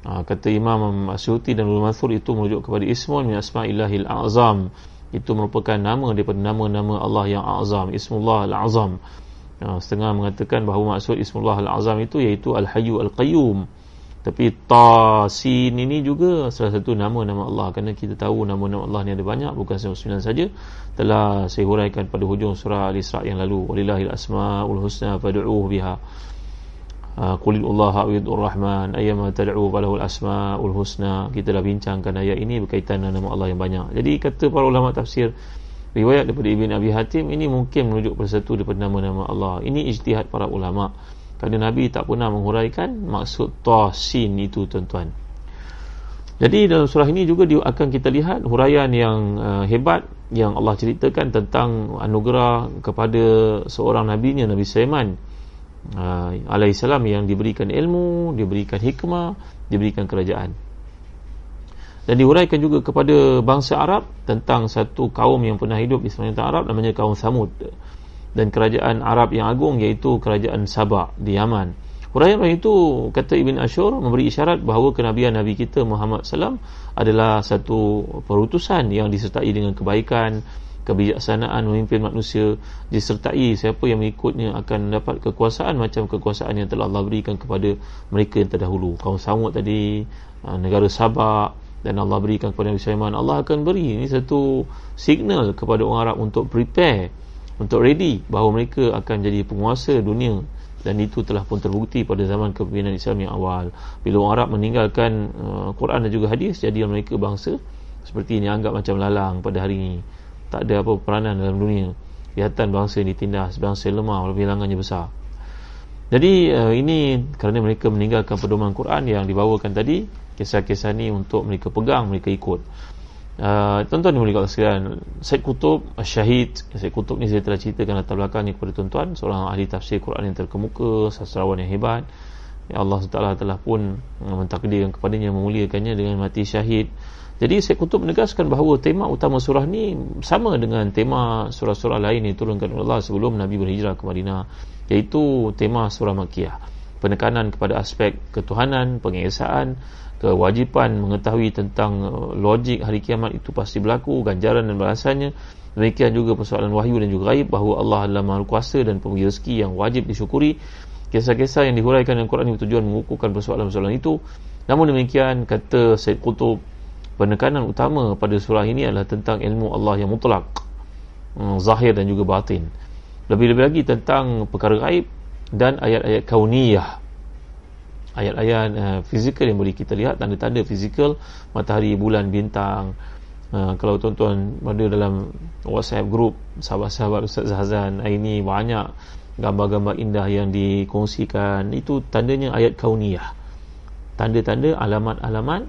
Uh, kata Imam Asyuti dan Ulul Mansur itu merujuk kepada Ismun min Asma'illahil A'zam. Itu merupakan nama daripada nama-nama Allah yang A'zam, Ismullah Al-A'zam. Uh, setengah mengatakan bahawa maksud Ismullah Al-Azam itu iaitu Al-Hayyu Al-Qayyum. Tapi Tasin ini juga salah satu nama-nama Allah. Kerana kita tahu nama-nama Allah ni ada banyak bukan sembilan saja telah saya huraikan pada hujung surah Al-Isra yang lalu. Walillahil asmaul husna fad'uuhu biha ah, Qulillaha awidur rahman ayyama tad'u falahul asmaul husna. Kita dah bincangkan ayat ini berkaitan dengan nama Allah yang banyak. Jadi kata para ulama tafsir riwayat daripada Ibn Abi Hatim ini mungkin menunjuk pada satu daripada nama-nama Allah. Ini ijtihad para ulama. Kerana Nabi tak pernah menghuraikan maksud Tasin itu tuan-tuan. Jadi dalam surah ini juga akan kita lihat huraian yang uh, hebat yang Allah ceritakan tentang anugerah kepada seorang nabinya Nabi Sulaiman uh, alaihissalam yang diberikan ilmu, diberikan hikmah, diberikan kerajaan. Dan dihuraikan juga kepada bangsa Arab tentang satu kaum yang pernah hidup di semenanjung Arab namanya kaum Samud dan kerajaan Arab yang agung iaitu kerajaan Sabah di Yaman. Huraian itu kata Ibn Ashur memberi isyarat bahawa kenabian Nabi kita Muhammad SAW adalah satu perutusan yang disertai dengan kebaikan, kebijaksanaan memimpin manusia disertai siapa yang mengikutnya akan dapat kekuasaan macam kekuasaan yang telah Allah berikan kepada mereka yang terdahulu. Kaum Samud tadi, ah, negara Sabah dan Allah berikan kepada Nabi Sulaiman. Allah akan beri ini satu signal kepada orang Arab untuk prepare untuk ready bahawa mereka akan jadi penguasa dunia dan itu telah pun terbukti pada zaman kepimpinan Islam yang awal bila orang Arab meninggalkan uh, Quran dan juga hadis jadi mereka bangsa seperti ini anggap macam lalang pada hari ini tak ada apa peranan dalam dunia. Kelihatan bangsa ini ditindas bangsa lemah bilangannya besar. Jadi uh, ini kerana mereka meninggalkan pedoman Quran yang dibawakan tadi kisah-kisah ini untuk mereka pegang mereka ikut. Uh, tuan-tuan boleh kata sekalian Syed Kutub Syahid. Syed Kutub ni saya telah ceritakan latar belakangnya kepada tuan-tuan. Seorang ahli tafsir Quran yang terkemuka sastrawan yang hebat. Ya Allah SWT telah pun mentakdirkan kepadanya memuliakannya dengan mati syahid jadi Syed Kutub menegaskan bahawa tema utama surah ni sama dengan tema surah-surah lain yang turunkan oleh Allah sebelum Nabi berhijrah ke Madinah iaitu tema surah Makiyah penekanan kepada aspek ketuhanan, pengesaan kewajipan mengetahui tentang uh, logik hari kiamat itu pasti berlaku ganjaran dan balasannya. Demikian juga persoalan wahyu dan juga gaib bahawa Allah adalah maha kuasa dan pemberi rezeki yang wajib disyukuri. Kisah-kisah yang dihuraikan dalam Quran ini tujuan mengukuhkan persoalan-persoalan itu. Namun demikian kata Syed Qutub penekanan utama pada surah ini adalah tentang ilmu Allah yang mutlak hmm, zahir dan juga batin. Lebih-lebih lagi tentang perkara gaib dan ayat-ayat kauniyah. Ayat-ayat uh, fizikal yang boleh kita lihat tanda-tanda fizikal matahari bulan bintang. Uh, kalau tuan-tuan ada dalam WhatsApp group sahabat-sahabat Ustaz Zahazan ini banyak gambar-gambar indah yang dikongsikan. Itu tandanya ayat kauniyah. Tanda-tanda alamat-alamat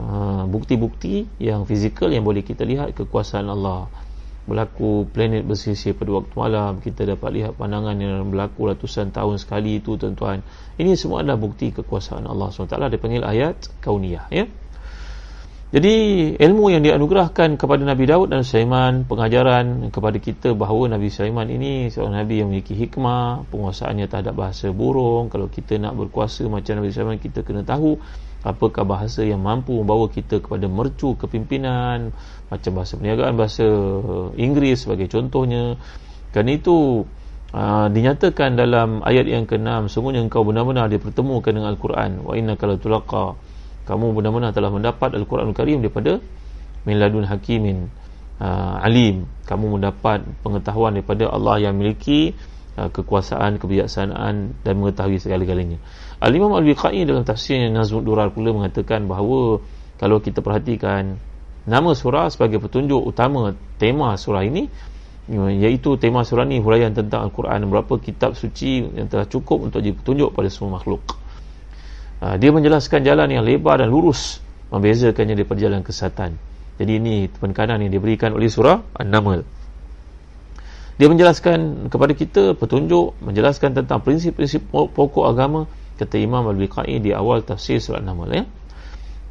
uh, bukti-bukti yang fizikal yang boleh kita lihat kekuasaan Allah. Berlaku planet bersisir pada waktu malam kita dapat lihat pandangan yang berlaku ratusan tahun sekali itu tuan-tuan. Ini semua adalah bukti kekuasaan Allah SWT. Dia panggil ayat kauniyah ya. Jadi ilmu yang dianugerahkan kepada Nabi Daud dan Sulaiman pengajaran kepada kita bahawa Nabi Sulaiman ini seorang Nabi yang memiliki hikmah penguasaannya terhadap bahasa burung. Kalau kita nak berkuasa macam Nabi Sulaiman kita kena tahu apakah bahasa yang mampu membawa kita kepada mercu kepimpinan macam bahasa perniagaan bahasa Inggeris sebagai contohnya? Kan itu uh, dinyatakan dalam ayat yang ke-6 sungguhnya engkau benar-benar dipertemukan dengan Al-Quran. Wa inna kalau tulaqa kamu benar-benar telah mendapat Al-Quran Al-Karim daripada min ladun hakimin uh, alim. Kamu mendapat pengetahuan daripada Allah yang memiliki kekuasaan kebijaksanaan dan mengetahui segala-galanya. Al-Imam Al-Biqai dalam tafsirnya Nazmud Durar pula mengatakan bahawa kalau kita perhatikan nama surah sebagai petunjuk utama tema surah ini iaitu tema surah ini huraian tentang Al-Quran berapa kitab suci yang telah cukup untuk jadi petunjuk pada semua makhluk. Uh, dia menjelaskan jalan yang lebar dan lurus membezakannya daripada jalan kesatan. Jadi ini penekanan yang diberikan oleh surah An-Naml. Dia menjelaskan kepada kita petunjuk, menjelaskan tentang prinsip-prinsip pokok agama kata Imam Al-Biqai di awal tafsir surah An-Naml ya.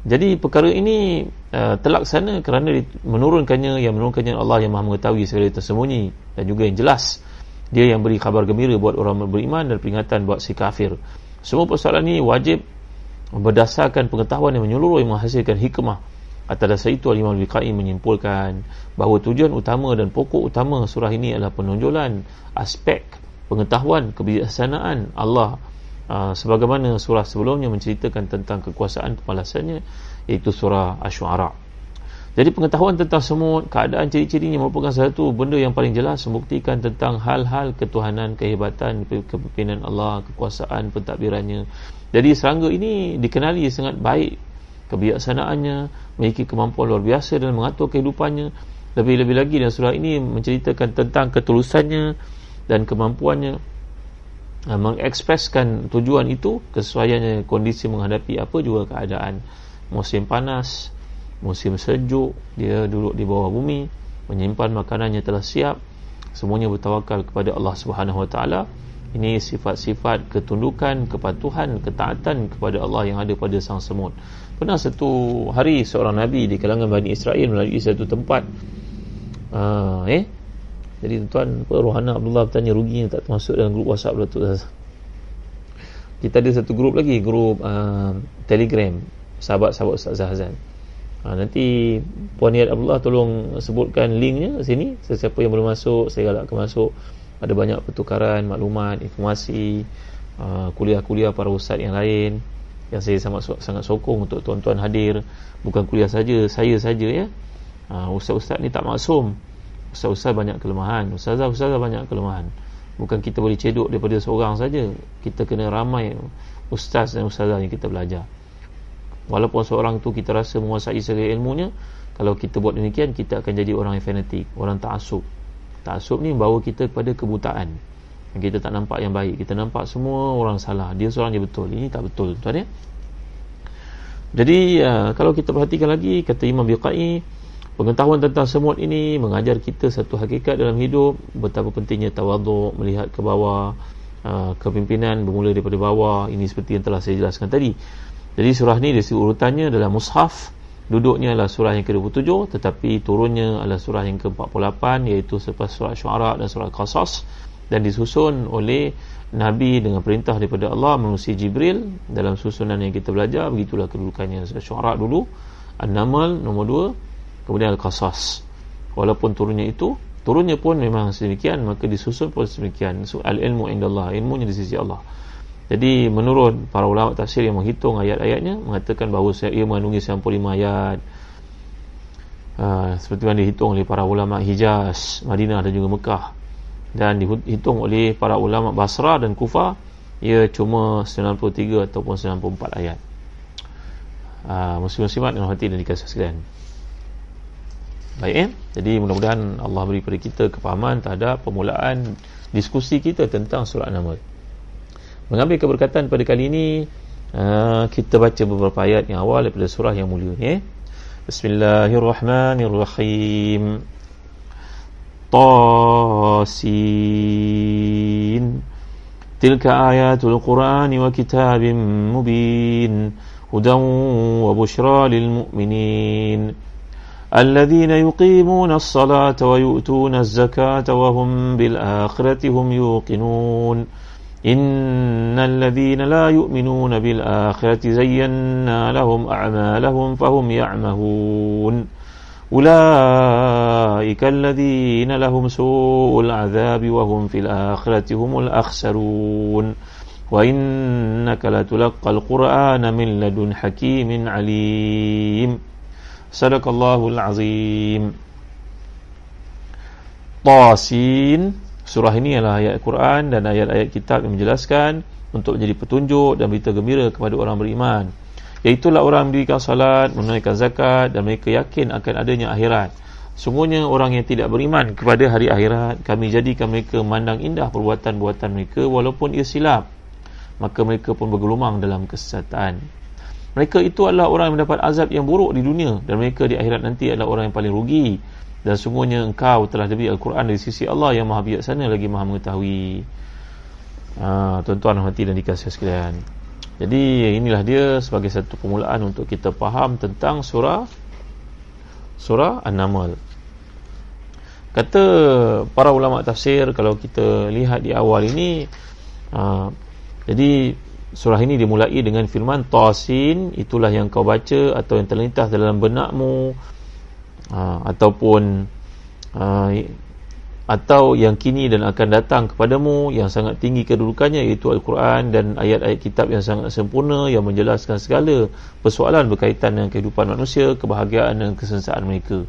Jadi perkara ini uh, terlaksana kerana menurunkannya yang menurunkannya Allah yang Maha mengetahui segala tersembunyi dan juga yang jelas. Dia yang beri khabar gembira buat orang beriman dan peringatan buat si kafir. Semua persoalan ini wajib berdasarkan pengetahuan yang menyeluruh yang menghasilkan hikmah Atas dasar itu Al-Imam Al-Biqai menyimpulkan bahawa tujuan utama dan pokok utama surah ini adalah penonjolan aspek pengetahuan kebijaksanaan Allah uh, sebagaimana surah sebelumnya menceritakan tentang kekuasaan kepalasannya iaitu surah Ash-Shu'ara. Jadi pengetahuan tentang semua keadaan ciri-cirinya merupakan satu benda yang paling jelas membuktikan tentang hal-hal ketuhanan, kehebatan, kepimpinan Allah, kekuasaan, pentadbirannya. Jadi serangga ini dikenali sangat baik kebijaksanaannya memiliki kemampuan luar biasa dalam mengatur kehidupannya. Lebih-lebih lagi dalam surah ini menceritakan tentang ketulusannya dan kemampuannya. Uh, mengekspreskan tujuan itu kesesuaiannya kondisi menghadapi apa juga keadaan. Musim panas musim sejuk dia duduk di bawah bumi menyimpan makanannya telah siap. Semuanya bertawakal kepada Allah Subhanahu Wa Taala. Ini sifat-sifat ketundukan, kepatuhan, ketaatan kepada Allah yang ada pada sang semut. Pernah satu hari seorang Nabi di kalangan Bani Israel melalui satu tempat. Uh, eh? Jadi tuan apa, Rohana Abdullah bertanya ruginya tak termasuk dalam grup WhatsApp tu. (laughs) Kita ada satu grup lagi Grup uh, Telegram Sahabat-sahabat Ustaz Zahazan uh, Nanti Puan Niat Abdullah tolong sebutkan linknya sini. Sesiapa yang belum masuk Saya galakkan masuk. Ada banyak pertukaran maklumat Informasi uh, Kuliah-kuliah para ustaz yang lain yang saya sangat sangat sokong untuk tuan-tuan hadir. Bukan kuliah saja saya saja ya. Uh, ustaz-ustaz ni tak maksum. Ustaz-ustaz banyak kelemahan. Ustazah-ustazah banyak kelemahan. Bukan kita boleh cedok daripada seorang saja. Kita kena ramai ustaz dan ustazah yang kita belajar. Walaupun seorang tu kita rasa menguasai segala ilmunya kalau kita buat demikian kita akan jadi orang yang fanatik orang ta'asub ta'asub ni membawa kita kepada kebutaan kita tak nampak yang baik. Kita nampak semua orang salah. Dia seorang je betul. Ini tak betul tuan ya. Jadi uh, kalau kita perhatikan lagi kata Imam Biqai pengetahuan tentang semut ini mengajar kita satu hakikat dalam hidup betapa pentingnya tawaduk melihat ke bawah uh, kepimpinan bermula daripada bawah. Ini seperti yang telah saya jelaskan tadi. Jadi surah ni dari urutannya dalam mushaf. Duduknya adalah surah yang ke-27 tetapi turunnya adalah surah yang ke-48 iaitu selepas surah syuara dan surah qasas dan disusun oleh Nabi dengan perintah daripada Allah melalui Jibril. Dalam susunan yang kita belajar begitulah kedudukannya. Syuara dulu An-Naml nombor dua kemudian Al-Qasas. Walaupun turunnya itu turunnya pun memang sedemikian maka disusun pun sedemikian. So, al-ilmu indallah ilmunya di sisi Allah. Jadi menurut para ulama tafsir yang menghitung ayat-ayatnya mengatakan bahawa ia mengandungi 95 ayat. Uh, seperti yang dihitung oleh para ulama Hijaz, Madinah dan juga Mekah dan dihitung oleh para ulama Basra dan Kufa ia cuma 93 ataupun 94 ayat uh, muslim-muslimat yang hati dan dikasih sekalian baik eh? jadi mudah-mudahan Allah beri kepada kita kepahaman terhadap permulaan diskusi kita tentang surat nama mengambil keberkatan pada kali ini uh, kita baca beberapa ayat yang awal daripada surah yang mulia ni eh? Bismillahirrahmanirrahim طاسين. تلك آيات القرآن وكتاب مبين هدى وبشرى للمؤمنين. الذين يقيمون الصلاة ويؤتون الزكاة وهم بالآخرة هم يوقنون. إن الذين لا يؤمنون بالآخرة زينا لهم أعمالهم فهم يعمهون. أولئك الذين لهم سوء العذاب وهم في الآخرة هم الأخسرون وإنك لتلقى القرآن من لدن حكيم عليم صدق الله العظيم Tasin surah ini adalah ayat Quran dan ayat-ayat kitab yang menjelaskan untuk menjadi petunjuk dan berita gembira kepada orang beriman Iaitulah orang mendirikan salat, menunaikan zakat dan mereka yakin akan adanya akhirat. Sungguhnya orang yang tidak beriman kepada hari akhirat, kami jadikan mereka memandang indah perbuatan-perbuatan mereka walaupun ia silap. Maka mereka pun bergelumang dalam kesesatan. Mereka itu adalah orang yang mendapat azab yang buruk di dunia dan mereka di akhirat nanti adalah orang yang paling rugi. Dan sungguhnya engkau telah diberi Al-Quran dari sisi Allah yang maha bijaksana lagi maha mengetahui. Ha, tuan-tuan hati dan dikasih sekalian. Jadi inilah dia sebagai satu permulaan untuk kita faham tentang surah surah An-Naml. Kata para ulama tafsir kalau kita lihat di awal ini uh, jadi surah ini dimulai dengan firman Tasin itulah yang kau baca atau yang terlintas dalam benakmu uh, ataupun uh, atau yang kini dan akan datang kepadamu yang sangat tinggi kedudukannya iaitu Al-Quran dan ayat-ayat kitab yang sangat sempurna yang menjelaskan segala persoalan berkaitan dengan kehidupan manusia, kebahagiaan dan kesensaan mereka.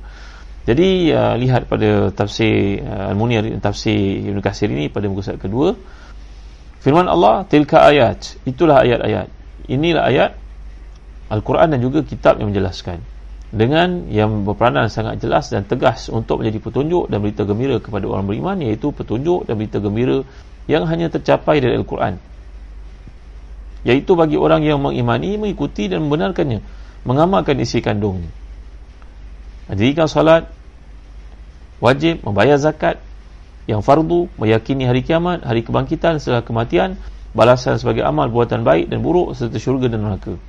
Jadi uh, lihat pada tafsir uh, Al-Munir tafsir Ibn Qasir ini pada muka surat kedua. Firman Allah tilka ayat. Itulah ayat-ayat. Inilah ayat Al-Quran dan juga kitab yang menjelaskan dengan yang berperanan sangat jelas dan tegas untuk menjadi petunjuk dan berita gembira kepada orang beriman iaitu petunjuk dan berita gembira yang hanya tercapai dari Al-Quran. Iaitu bagi orang yang mengimani, mengikuti dan membenarkannya mengamalkan isi kandungnya. Mendirikan salat wajib membayar zakat yang fardu meyakini hari kiamat hari kebangkitan setelah kematian balasan sebagai amal buatan baik dan buruk serta syurga dan neraka.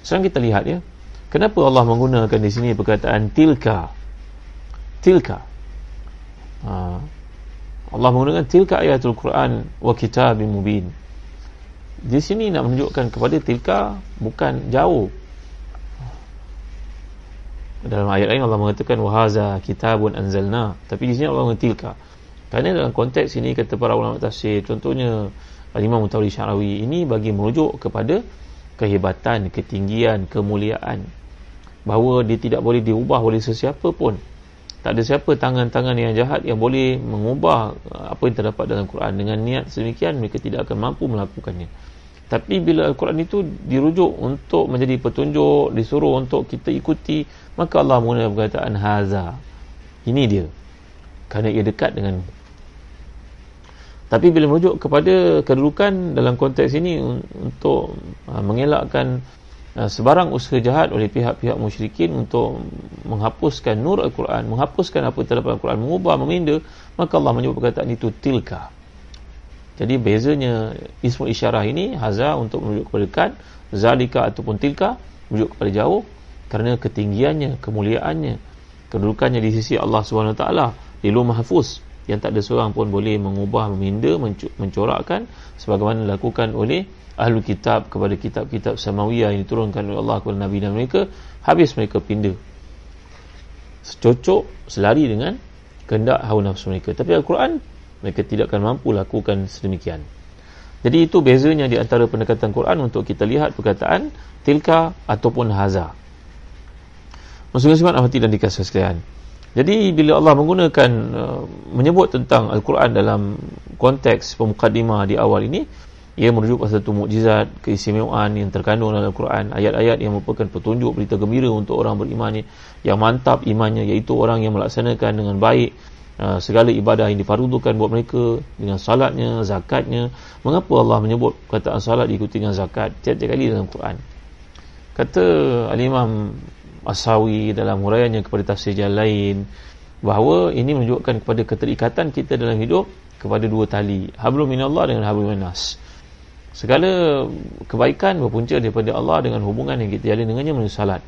Sekarang kita lihat ya Kenapa Allah menggunakan di sini perkataan tilka? Tilka. Ha. Allah menggunakan tilka ayatul Quran wa kitabim mubin. Di sini nak menunjukkan kepada tilka bukan jauh. Dalam ayat lain Allah mengatakan wahaza kitabun anzalna. Tapi di sini Allah mengatakan tilka. Kerana dalam konteks ini kata para ulama tafsir contohnya Al-Imam Mutawli Syarawi ini bagi merujuk kepada kehebatan, ketinggian, kemuliaan. Bahawa dia tidak boleh diubah oleh sesiapa pun. Tak ada siapa tangan-tangan yang jahat yang boleh mengubah uh, apa yang terdapat dalam Quran. Dengan niat sedemikian mereka tidak akan mampu melakukannya. Tapi bila Al-Quran itu dirujuk untuk menjadi petunjuk disuruh untuk kita ikuti maka Allah menggunakan perkataan haza. Ini dia. Kerana ia dekat dengan tapi bila merujuk kepada kedudukan dalam konteks ini untuk uh, mengelakkan uh, sebarang usaha jahat oleh pihak-pihak musyrikin untuk menghapuskan nur Al-Quran, menghapuskan apa terdapat Al-Quran, mengubah, meminda, maka Allah menyebut perkataan itu tilka. Jadi bezanya ismu isyarah ini haza untuk merujuk kepada dekat, zalika ataupun tilka merujuk kepada jauh kerana ketinggiannya, kemuliaannya, kedudukannya di sisi Allah SWT di luar mahfuz yang tak ada seorang pun boleh mengubah, meminda, mencorakkan sebagaimana dilakukan oleh ahlu kitab kepada kitab-kitab samawiyah yang diturunkan oleh Allah kepada Nabi dan mereka. Habis mereka pindah. Secocok selari dengan kehendak hawa nafsu mereka. Tapi Al-Quran mereka tidak akan mampu lakukan sedemikian. Jadi itu bezanya di antara pendekatan Quran untuk kita lihat perkataan tilka ataupun haza. Maksudnya hati dan dikasih sekalian jadi bila Allah menggunakan uh, menyebut tentang Al-Quran dalam konteks pemukadimah di awal ini, ia merujuk pada satu mukjizat, keistimewaan yang terkandung dalam Al-Quran, ayat-ayat yang merupakan petunjuk berita gembira untuk orang beriman yang mantap imannya iaitu orang yang melaksanakan dengan baik uh, segala ibadah yang difardukan buat mereka dengan salatnya, zakatnya. Mengapa Allah menyebut kataan salat diikuti dengan zakat tiap-tiap kali dalam Al-Quran? Kata Al-Imam Asawi dalam huraiannya kepada tafsir jalan lain bahawa ini menunjukkan kepada keterikatan kita dalam hidup kepada dua tali hablum minallah dengan hablum minas. Segala kebaikan berpunca daripada Allah dengan hubungan yang kita jalin dengannya melalui salat.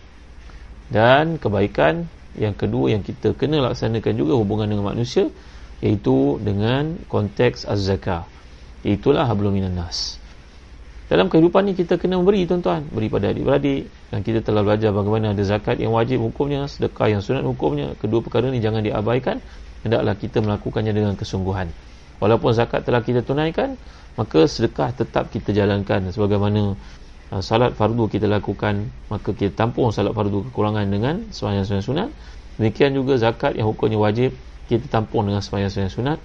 Dan kebaikan yang kedua yang kita kena laksanakan juga hubungan dengan manusia iaitu dengan konteks az-zakah. Itulah hablum minas dalam kehidupan ni kita kena memberi tuan-tuan. Beri pada adik-beradik. Dan kita telah belajar bagaimana ada zakat yang wajib hukumnya sedekah yang sunat hukumnya. Kedua perkara ni jangan diabaikan. Hendaklah kita melakukannya dengan kesungguhan. Walaupun zakat telah kita tunaikan maka sedekah tetap kita jalankan sebagaimana uh, salat fardu kita lakukan. Maka kita tampung salat fardu kekurangan dengan sembahyang sunat. Demikian juga zakat yang hukumnya wajib kita tampung dengan sembahyang-sembahyang sunat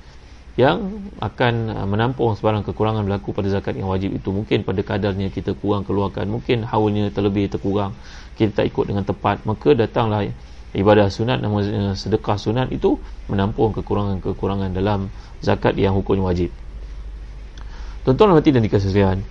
yang akan uh, menampung sebarang kekurangan berlaku pada zakat yang wajib itu. Mungkin pada kadarnya kita kurang keluarkan mungkin haulnya terlebih terkurang kita tak ikut dengan tepat maka datanglah ibadah sunat nama sedekah sunat itu menampung kekurangan-kekurangan dalam zakat yang hukumnya wajib. Tuan-tuan dan dikasih sekalian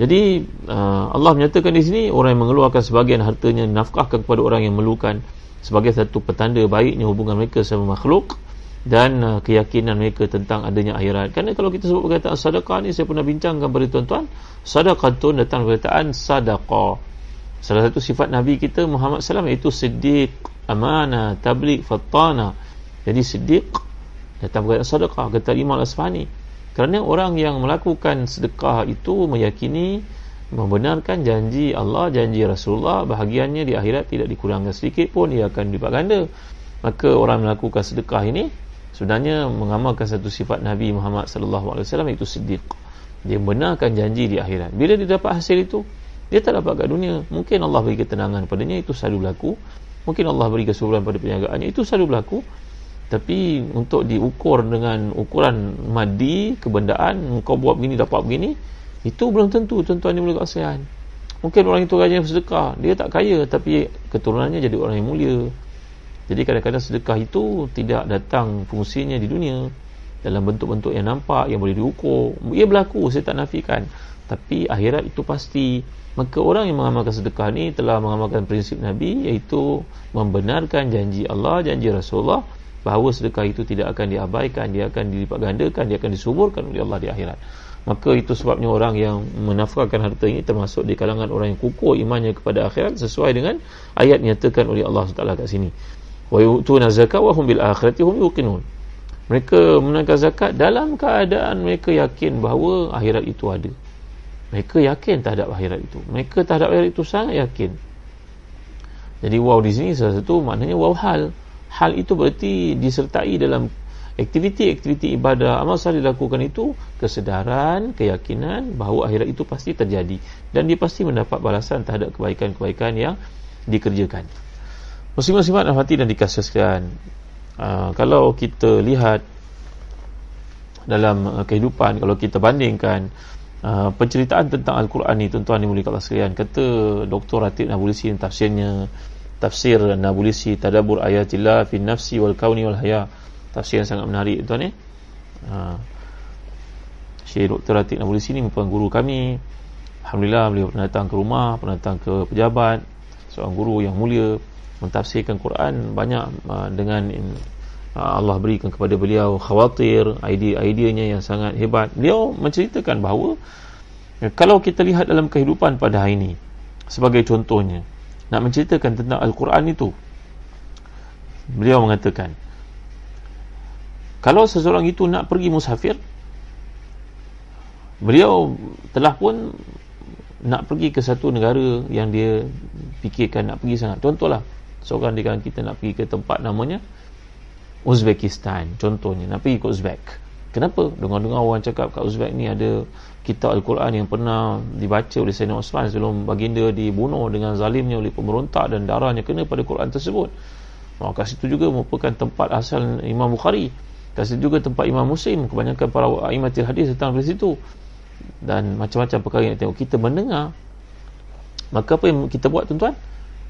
jadi uh, Allah menyatakan di sini orang yang mengeluarkan sebagian hartanya nafkahkan kepada orang yang memerlukan sebagai satu petanda baiknya hubungan mereka sama makhluk dan uh, keyakinan mereka tentang adanya akhirat. Kerana kalau kita sebut perkataan sedekah ni saya pernah bincangkan kepada tuan-tuan, sedekah tu datang perkataan sedekah. Salah satu sifat Nabi kita Muhammad SAW iaitu siddiq, amanah, tabligh, fatana. Jadi siddiq datang perkataan sedekah kata Imam Al-Asfahani. Kerana orang yang melakukan sedekah itu meyakini membenarkan janji Allah, janji Rasulullah bahagiannya di akhirat tidak dikurangkan sedikit pun ia akan dilipat ganda. Maka orang melakukan sedekah ini sebenarnya mengamalkan satu sifat Nabi Muhammad sallallahu alaihi wasallam itu siddiq. Dia benarkan janji di akhirat. Bila dia dapat hasil itu dia tak dapat kat dunia. Mungkin Allah beri ketenangan padanya itu selalu berlaku. Mungkin Allah beri kesuburan pada penjagaannya itu selalu berlaku. Tapi untuk diukur dengan ukuran madi kebendaan kau buat begini dapat begini itu belum tentu tuan-tuan yang boleh kasihan. Mungkin orang itu rajin bersedekah dia tak kaya tapi keturunannya jadi orang yang mulia jadi kadang-kadang sedekah itu tidak datang fungsinya di dunia dalam bentuk-bentuk yang nampak yang boleh diukur. Ia berlaku, saya tak nafikan. Tapi akhirat itu pasti. Maka orang yang mengamalkan sedekah ni telah mengamalkan prinsip Nabi iaitu membenarkan janji Allah, janji Rasulullah bahawa sedekah itu tidak akan diabaikan, dia akan dilipat gandakan, dia akan disuburkan oleh Allah di akhirat. Maka itu sebabnya orang yang menafkahkan harta ini termasuk di kalangan orang yang kukuh imannya kepada akhirat sesuai dengan ayat nyatakan oleh Allah SWT kat sini wa yu'tuna zakat wa hum bil akhirati hum yuqinun. Mereka menunaikan zakat dalam keadaan mereka yakin bahawa akhirat itu ada. Mereka yakin terhadap akhirat itu. Mereka terhadap akhirat itu sangat yakin. Jadi wow di sini salah satu maknanya wow hal. Hal itu berarti disertai dalam aktiviti-aktiviti ibadah. Amal salih dilakukan itu kesedaran, keyakinan bahawa akhirat itu pasti terjadi. Dan dia pasti mendapat balasan terhadap kebaikan-kebaikan yang dikerjakan. Muslim-muslimat hati dan dikasihkan uh, Kalau kita lihat Dalam uh, kehidupan Kalau kita bandingkan uh, Penceritaan tentang Al-Quran ni Tuan-tuan boleh kata sekalian Kata Dr. Ratib Nabulisi Tafsirnya Tafsir Nabulisi Tadabur ayatillah Fi nafsi wal kauni wal haya Tafsir yang sangat menarik tuan eh uh, Syekh Dr. Ratib Nabulisi ni merupakan guru kami Alhamdulillah beliau pernah datang ke rumah Pernah datang ke pejabat Seorang guru yang mulia mentafsirkan Quran banyak uh, dengan uh, Allah berikan kepada beliau khawatir idea-ideanya yang sangat hebat. Beliau menceritakan bahawa uh, kalau kita lihat dalam kehidupan pada hari ini sebagai contohnya nak menceritakan tentang Al-Quran itu beliau mengatakan kalau seseorang itu nak pergi musafir beliau telah pun nak pergi ke satu negara yang dia fikirkan nak pergi sangat. Contohlah seorang di kalangan kita nak pergi ke tempat namanya Uzbekistan. Contohnya nak pergi ke Uzbek. Kenapa? dengar-dengar orang cakap kat Uzbek ni ada kitab Al-Quran yang pernah dibaca oleh Sayyidina Osman sebelum baginda dibunuh dengan zalimnya oleh pemberontak dan darahnya kena pada Quran tersebut. Maka situ juga merupakan tempat asal Imam Bukhari. Kat situ juga tempat Imam Muslim. Kebanyakan para imatil hadis datang dari situ. Dan macam-macam perkara yang tengok. Kita mendengar. Maka apa yang kita buat tuan-tuan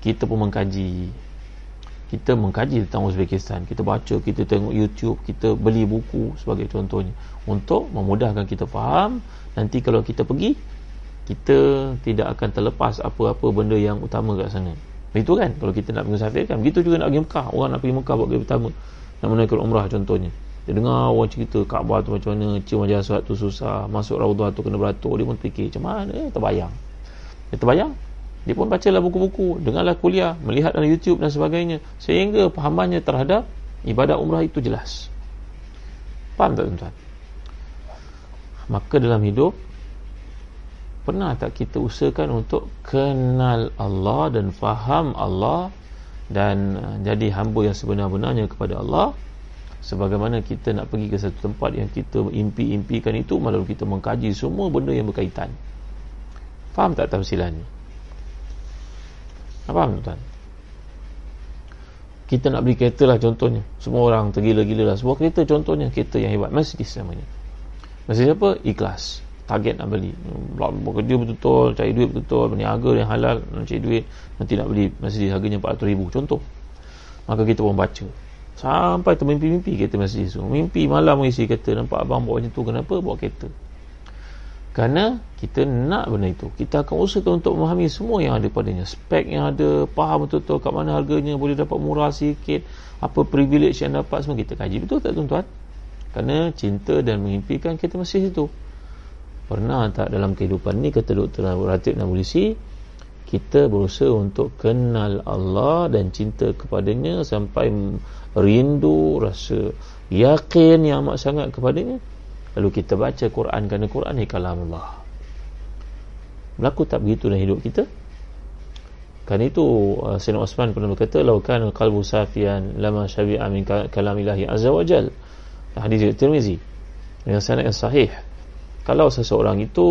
kita pun mengkaji. Kita mengkaji tentang Uzbekistan. Kita baca, kita tengok YouTube kita beli buku sebagai contohnya. Untuk memudahkan kita faham nanti kalau kita pergi kita tidak akan terlepas apa-apa benda yang utama kat sana. Begitu kan? Kalau kita nak pergi musafir kan? Begitu juga nak pergi Mekah. Orang nak pergi Mekah buat kali pertama. Nak menunaikan umrah contohnya. Dia dengar orang cerita Kaabah tu macam mana cium jasad tu susah masuk Raudhah tu kena beratur. Dia pun fikir macam mana? Eh, terbayang. Dia terbayang dia pun bacalah buku-buku dengarlah kuliah melihat dalam YouTube dan sebagainya. Sehingga pahamannya terhadap ibadah umrah itu jelas. Faham tak tuan-tuan? Maka dalam hidup pernah tak kita usahakan untuk kenal Allah dan faham Allah dan uh, jadi hamba yang sebenar-benarnya kepada Allah? Sebagaimana kita nak pergi ke satu tempat yang kita impi-impikan itu malam kita mengkaji semua benda yang berkaitan. Faham tak tafsilan ni apa tuan? kita nak beli kereta lah contohnya. Semua orang tergila-gila lah. Sebuah kereta contohnya kereta yang hebat. Mercedes namanya. Mercedes apa? ikhlas target nak beli. Bekerja betul-betul cari duit betul berniaga yang halal nak cari duit. Nanti nak beli Mercedes harganya 400 ribu. Contoh. Maka kita pun baca. Sampai termimpi-mimpi kereta Mercedes tu. Mimpi malam mengisi kereta. Nampak abang bawa macam tu kenapa bawa kereta kerana kita nak benda itu. Kita akan usahakan untuk memahami semua yang ada padanya. Spek yang ada faham betul-betul kat mana harganya boleh dapat murah sikit apa privilege yang dapat semua. Kita kaji betul tak tuan-tuan? Kerana cinta dan mengimpikan kita masih itu pernah tak dalam kehidupan ni kata Dr. Ratib dan Polisi kita berusaha untuk kenal Allah dan cinta kepadanya sampai rindu rasa yakin yang amat sangat kepadanya Lalu kita baca Quran kerana Quran ni kalam Allah. Berlaku tak begitu dalam hidup kita? Kan itu uh, Sayyidina Osman pernah berkata lau kana qalbu safian lama syabi'a min kalamillahi azza wa jal. Hadis Tirmizi. Yang sanad yang sahih. Kalau seseorang itu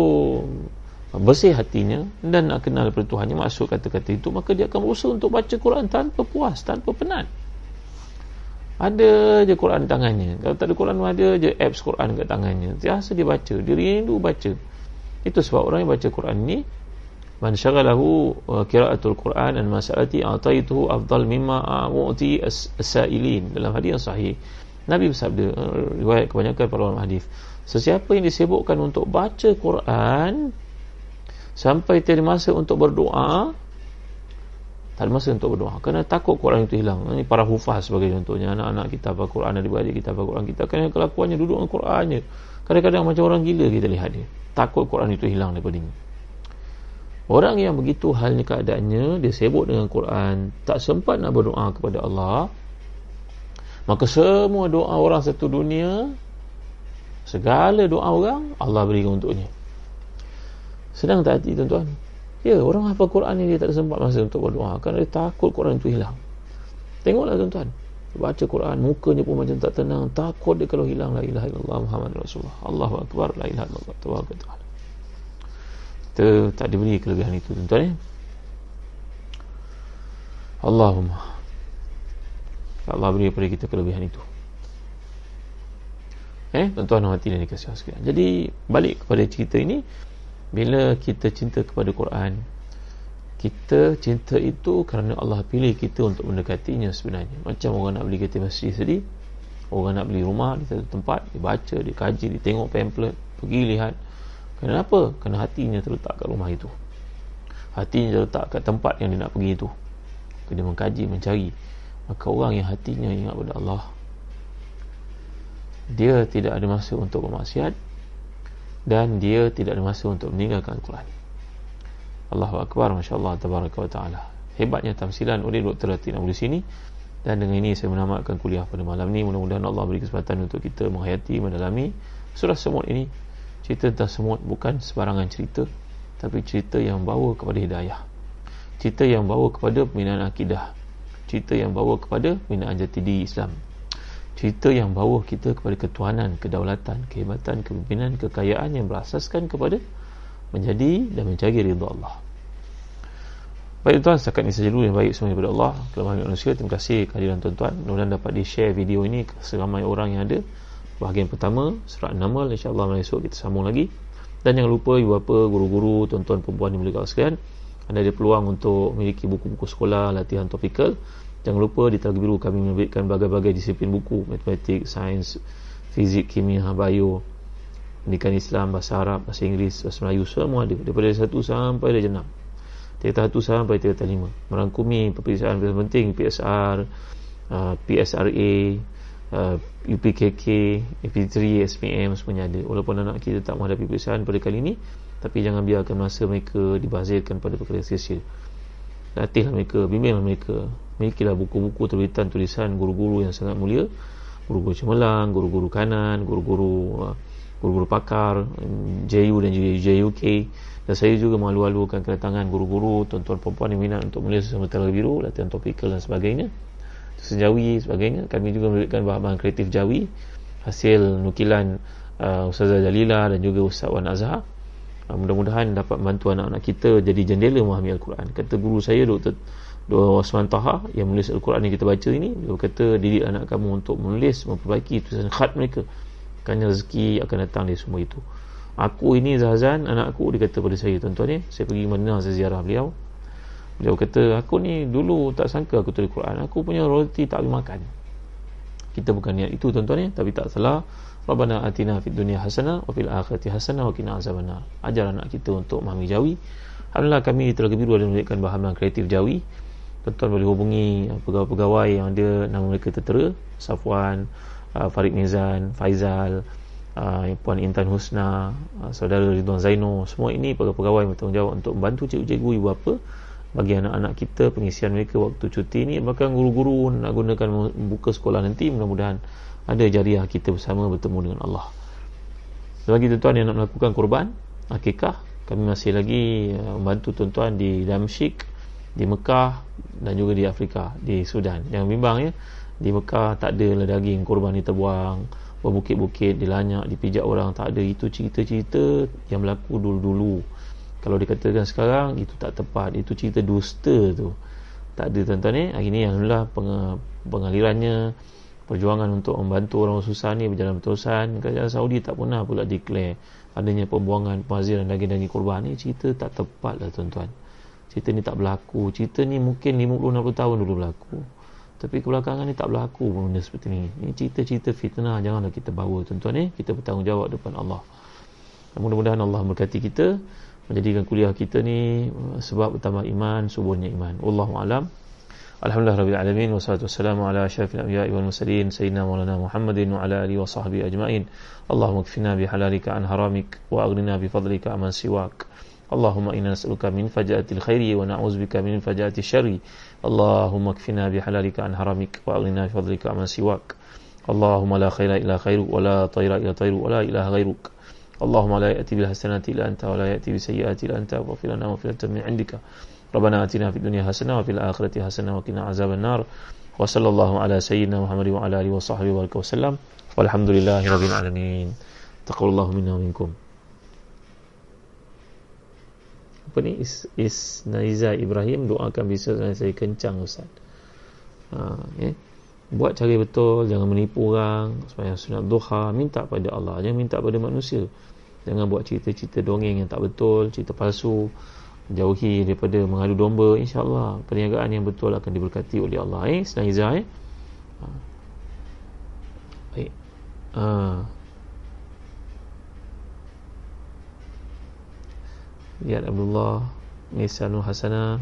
bersih hatinya dan nak kenal daripada Tuhannya masuk kata-kata itu maka dia akan berusaha untuk baca Quran tanpa puas, tanpa penat ada je Quran tangannya. Kalau tak ada Quran ada je apps Quran kat tangannya. Biasa dia baca. Dia rindu baca. Itu sebab orang yang baca Quran ni man syaghalahu uh, qiraatul Quran dan masalati ataituhu afdal mimma mu'ti as-sa'ilin. Dalam hadis yang sahih Nabi bersabda uh, riwayat kebanyakan para ulama hadis sesiapa yang disibukkan untuk baca Quran sampai tiada masa untuk berdoa tak ada masa untuk berdoa. Kerana takut Quran itu hilang. Ini para hufaz sebagai contohnya. Anak-anak kita apa Quran ada beradik kita apa Quran kita kerana kelakuannya duduk dengan Qurannya kadang-kadang macam orang gila kita lihat dia takut Quran itu hilang daripada ini orang yang begitu halnya keadaannya dia sibuk dengan Quran tak sempat nak berdoa kepada Allah maka semua doa orang satu dunia segala doa orang Allah berikan untuknya. Sedang tak hati tuan-tuan Ya, orang hafal Quran ni dia tak ada sempat masa untuk berdoa kerana dia takut Quran itu hilang. Tengoklah tuan-tuan. Baca Quran, mukanya pun macam tak tenang. Takut dia kalau hilang la ilaha illallah Muhammad Rasulullah. Allahu Akbar, la ilaha illallah. Tawakkal ta'ala. Kita tak diberi kelebihan itu tuan-tuan. Eh? Allahumma. Allah beri kepada kita kelebihan itu. Eh, tuan-tuan hati dan dikasih sekalian. Jadi, balik kepada cerita ini, bila kita cinta kepada Quran kita cinta itu kerana Allah pilih kita untuk mendekatinya sebenarnya. Macam orang nak beli kereta masjid tadi orang nak beli rumah di satu tempat dia baca, dia kaji, dia tengok pamphlet pergi lihat. Kenapa? kerana hatinya terletak kat rumah itu. Hatinya terletak kat tempat yang dia nak pergi itu. Dia mengkaji, mencari. Maka orang yang hatinya ingat pada Allah dia tidak ada masa untuk bermaksiat dan dia tidak ada masa untuk meninggalkan Al-Quran. Allahu Akbar Masya Allah Tabaraka wa Ta'ala. Hebatnya tamsilan oleh Dr. Latin Abu di sini. Dan dengan ini saya menamatkan kuliah pada malam ini. Mudah-mudahan Allah beri kesempatan untuk kita menghayati, mendalami surah semut ini. Cerita tentang semut bukan sebarangan cerita tapi cerita yang bawa kepada hidayah. Cerita yang bawa kepada pembinaan akidah. Cerita yang bawa kepada pembinaan jati diri Islam cerita yang bawa kita kepada ketuanan, kedaulatan, kehebatan, kepimpinan, kekayaan yang berasaskan kepada menjadi dan mencari ridha Allah. Baik tuan, setakat ini saja dulu yang baik semuanya kepada Allah. Kelemahan manusia, terima kasih kehadiran tuan-tuan. Mudah-mudahan dapat di-share video ini ke seramai orang yang ada. Bahagian pertama, surat nama, insyaAllah malam esok kita sambung lagi. Dan jangan lupa, ibu bapa, guru-guru, tuan-tuan, perempuan mulia sekalian. Anda ada peluang untuk memiliki buku-buku sekolah, latihan topikal. Jangan lupa di Telaga Biru kami menerbitkan berbagai-bagai disiplin buku Matematik, Sains, Fizik, Kimia, Bio Pendidikan Islam, Bahasa Arab, Bahasa Inggeris, Bahasa Melayu Semua ada. Daripada satu sampai darjah enam Tingkatan satu sampai tingkatan lima. Merangkumi peperiksaan yang penting PSR, uh, PSRA, uh, UPKK, UP3, SPM Semuanya ada. Walaupun anak kita tak menghadapi peperiksaan pada kali ini Tapi jangan biarkan masa mereka dibazirkan pada perkara sia-sia Latihlah mereka, bimbinglah mereka milikilah buku-buku terbitan tulisan guru-guru yang sangat mulia. Guru-guru cemerlang, guru-guru kanan guru-guru uh, guru-guru pakar JU dan juga JUK dan saya juga malu-alukan kedatangan guru-guru tuan-tuan perempuan yang minat untuk melihat sesama telaga biru latihan topikal dan sebagainya. Sejawi sebagainya. Kami juga memberikan bahan-bahan kreatif jawi hasil nukilan uh, Ustazah Jalila dan juga Ustaz Wan Azhar. Uh, mudah-mudahan dapat membantu anak-anak kita jadi jendela memahami Al-Quran. Kata guru saya Dr. Dua Osman Taha yang menulis Al-Quran yang kita baca ini dia berkata didik anak kamu untuk menulis memperbaiki tulisan khat mereka. Kerana rezeki akan datang dari semua itu. Aku ini Zahazan anak aku dia kata pada saya tuan-tuan ni saya pergi mana saya ziarah beliau. Beliau kata aku ni dulu tak sangka aku tulis Quran. Aku punya roti tak boleh makan. Kita bukan niat itu tuan-tuan ni tapi tak salah. Rabbana atina fid dunya hasanah wa fil akhirati hasanah wa qina azabannar. Ajar anak kita untuk memahami jawi. Alhamdulillah kami telah biru dan memberikan bahan kreatif jawi tuan-tuan boleh hubungi pegawai-pegawai yang ada nama mereka tertera. Safwan, uh, Farid Mizan, Faizal uh, Puan Intan Husna uh, Saudara Ridwan Zaino semua ini pegawai-pegawai yang bertanggungjawab untuk membantu cikgu-cikgu ibu bapa bagi anak-anak kita pengisian mereka waktu cuti ini. Bahkan guru-guru nak gunakan buka sekolah nanti. Mudah-mudahan ada jariah kita bersama bertemu dengan Allah. Bagi tuan-tuan yang nak melakukan korban akikah kami masih lagi uh, membantu tuan-tuan di Damsyik di Mekah dan juga di Afrika di Sudan. Jangan bimbang ya di Mekah tak ada lah daging korban ni terbuang berbukit-bukit dilanyak dipijak orang. Tak ada. Itu cerita-cerita yang berlaku dulu-dulu. Kalau dikatakan sekarang itu tak tepat. Itu cerita dusta tu. Tak ada tuan-tuan ni hari ni Alhamdulillah peng- pengalirannya perjuangan untuk membantu orang susah ni berjalan berterusan. Kerajaan Saudi tak pernah pula declare adanya pembuangan pemaziran daging-daging korban ni. Cerita tak tepat lah tuan-tuan cerita ni tak berlaku. Cerita ni mungkin 50-60 tahun dulu berlaku. Tapi kebelakangan ni tak berlaku benda seperti ni. Ni cerita-cerita fitnah janganlah kita bawa tuan-tuan ni kita bertanggungjawab depan Allah. Mudah-mudahan Allah berkati kita menjadikan kuliah kita ni uh, sebab bertambah iman suburnya iman. Wallahu alam. Alhamdulillah Rabbil Alamin. Wassalatu wassalamu ala ashrafil anbiya wal mursalin. Sayyidina maulana Muhammadin wa ala alihi wa sahbihi ajma'in. Allahumma kfina bihalalika an haramik wa aghnina bifadlika aman siwak اللهم إنا نسألك من فجاءة الخير ونعوذ بك من فجاءة الشر. اللهم اكفنا بحلالك عن حرامك وأغننا بفضلك عمن سواك. اللهم لا خير إلا خيرك ولا طير إلا طير ولا إله غيرك. اللهم لا يأتي بالحسنات إلا أنت ولا يأتي بالسيئات إلا أنت. واغفر لنا مغفرة من عندك. ربنا آتنا في الدنيا حسنة وفي الآخرة حسنة وقنا عذاب النار. وصلى الله على سيدنا محمد وعلى آله وصحبه وسلم. والحمد لله رب العالمين. تقبل الله منا ومنكم. Apa ni? Is, is Naiza Ibrahim doakan bisa saya kencang Ustaz. Ha, eh? buat cara betul jangan menipu orang supaya sunat duha minta pada Allah. Jangan minta pada manusia. Jangan buat cerita-cerita dongeng yang tak betul cerita palsu. Jauhi daripada mengadu domba. insyaAllah perniagaan yang betul akan diberkati oleh Allah. Eh Naiza eh? Ha. baik. Ha. Lihat Abdullah Nisanul Hasana.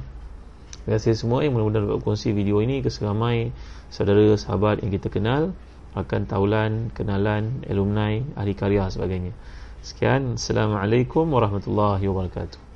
Terima kasih semua. Yang mudah-mudahan dapat kongsi video ini ke seramai saudara, sahabat yang kita kenal Rakan taulan, kenalan, alumni, ahli karya sebagainya. Sekian, Assalamualaikum warahmatullahi wabarakatuh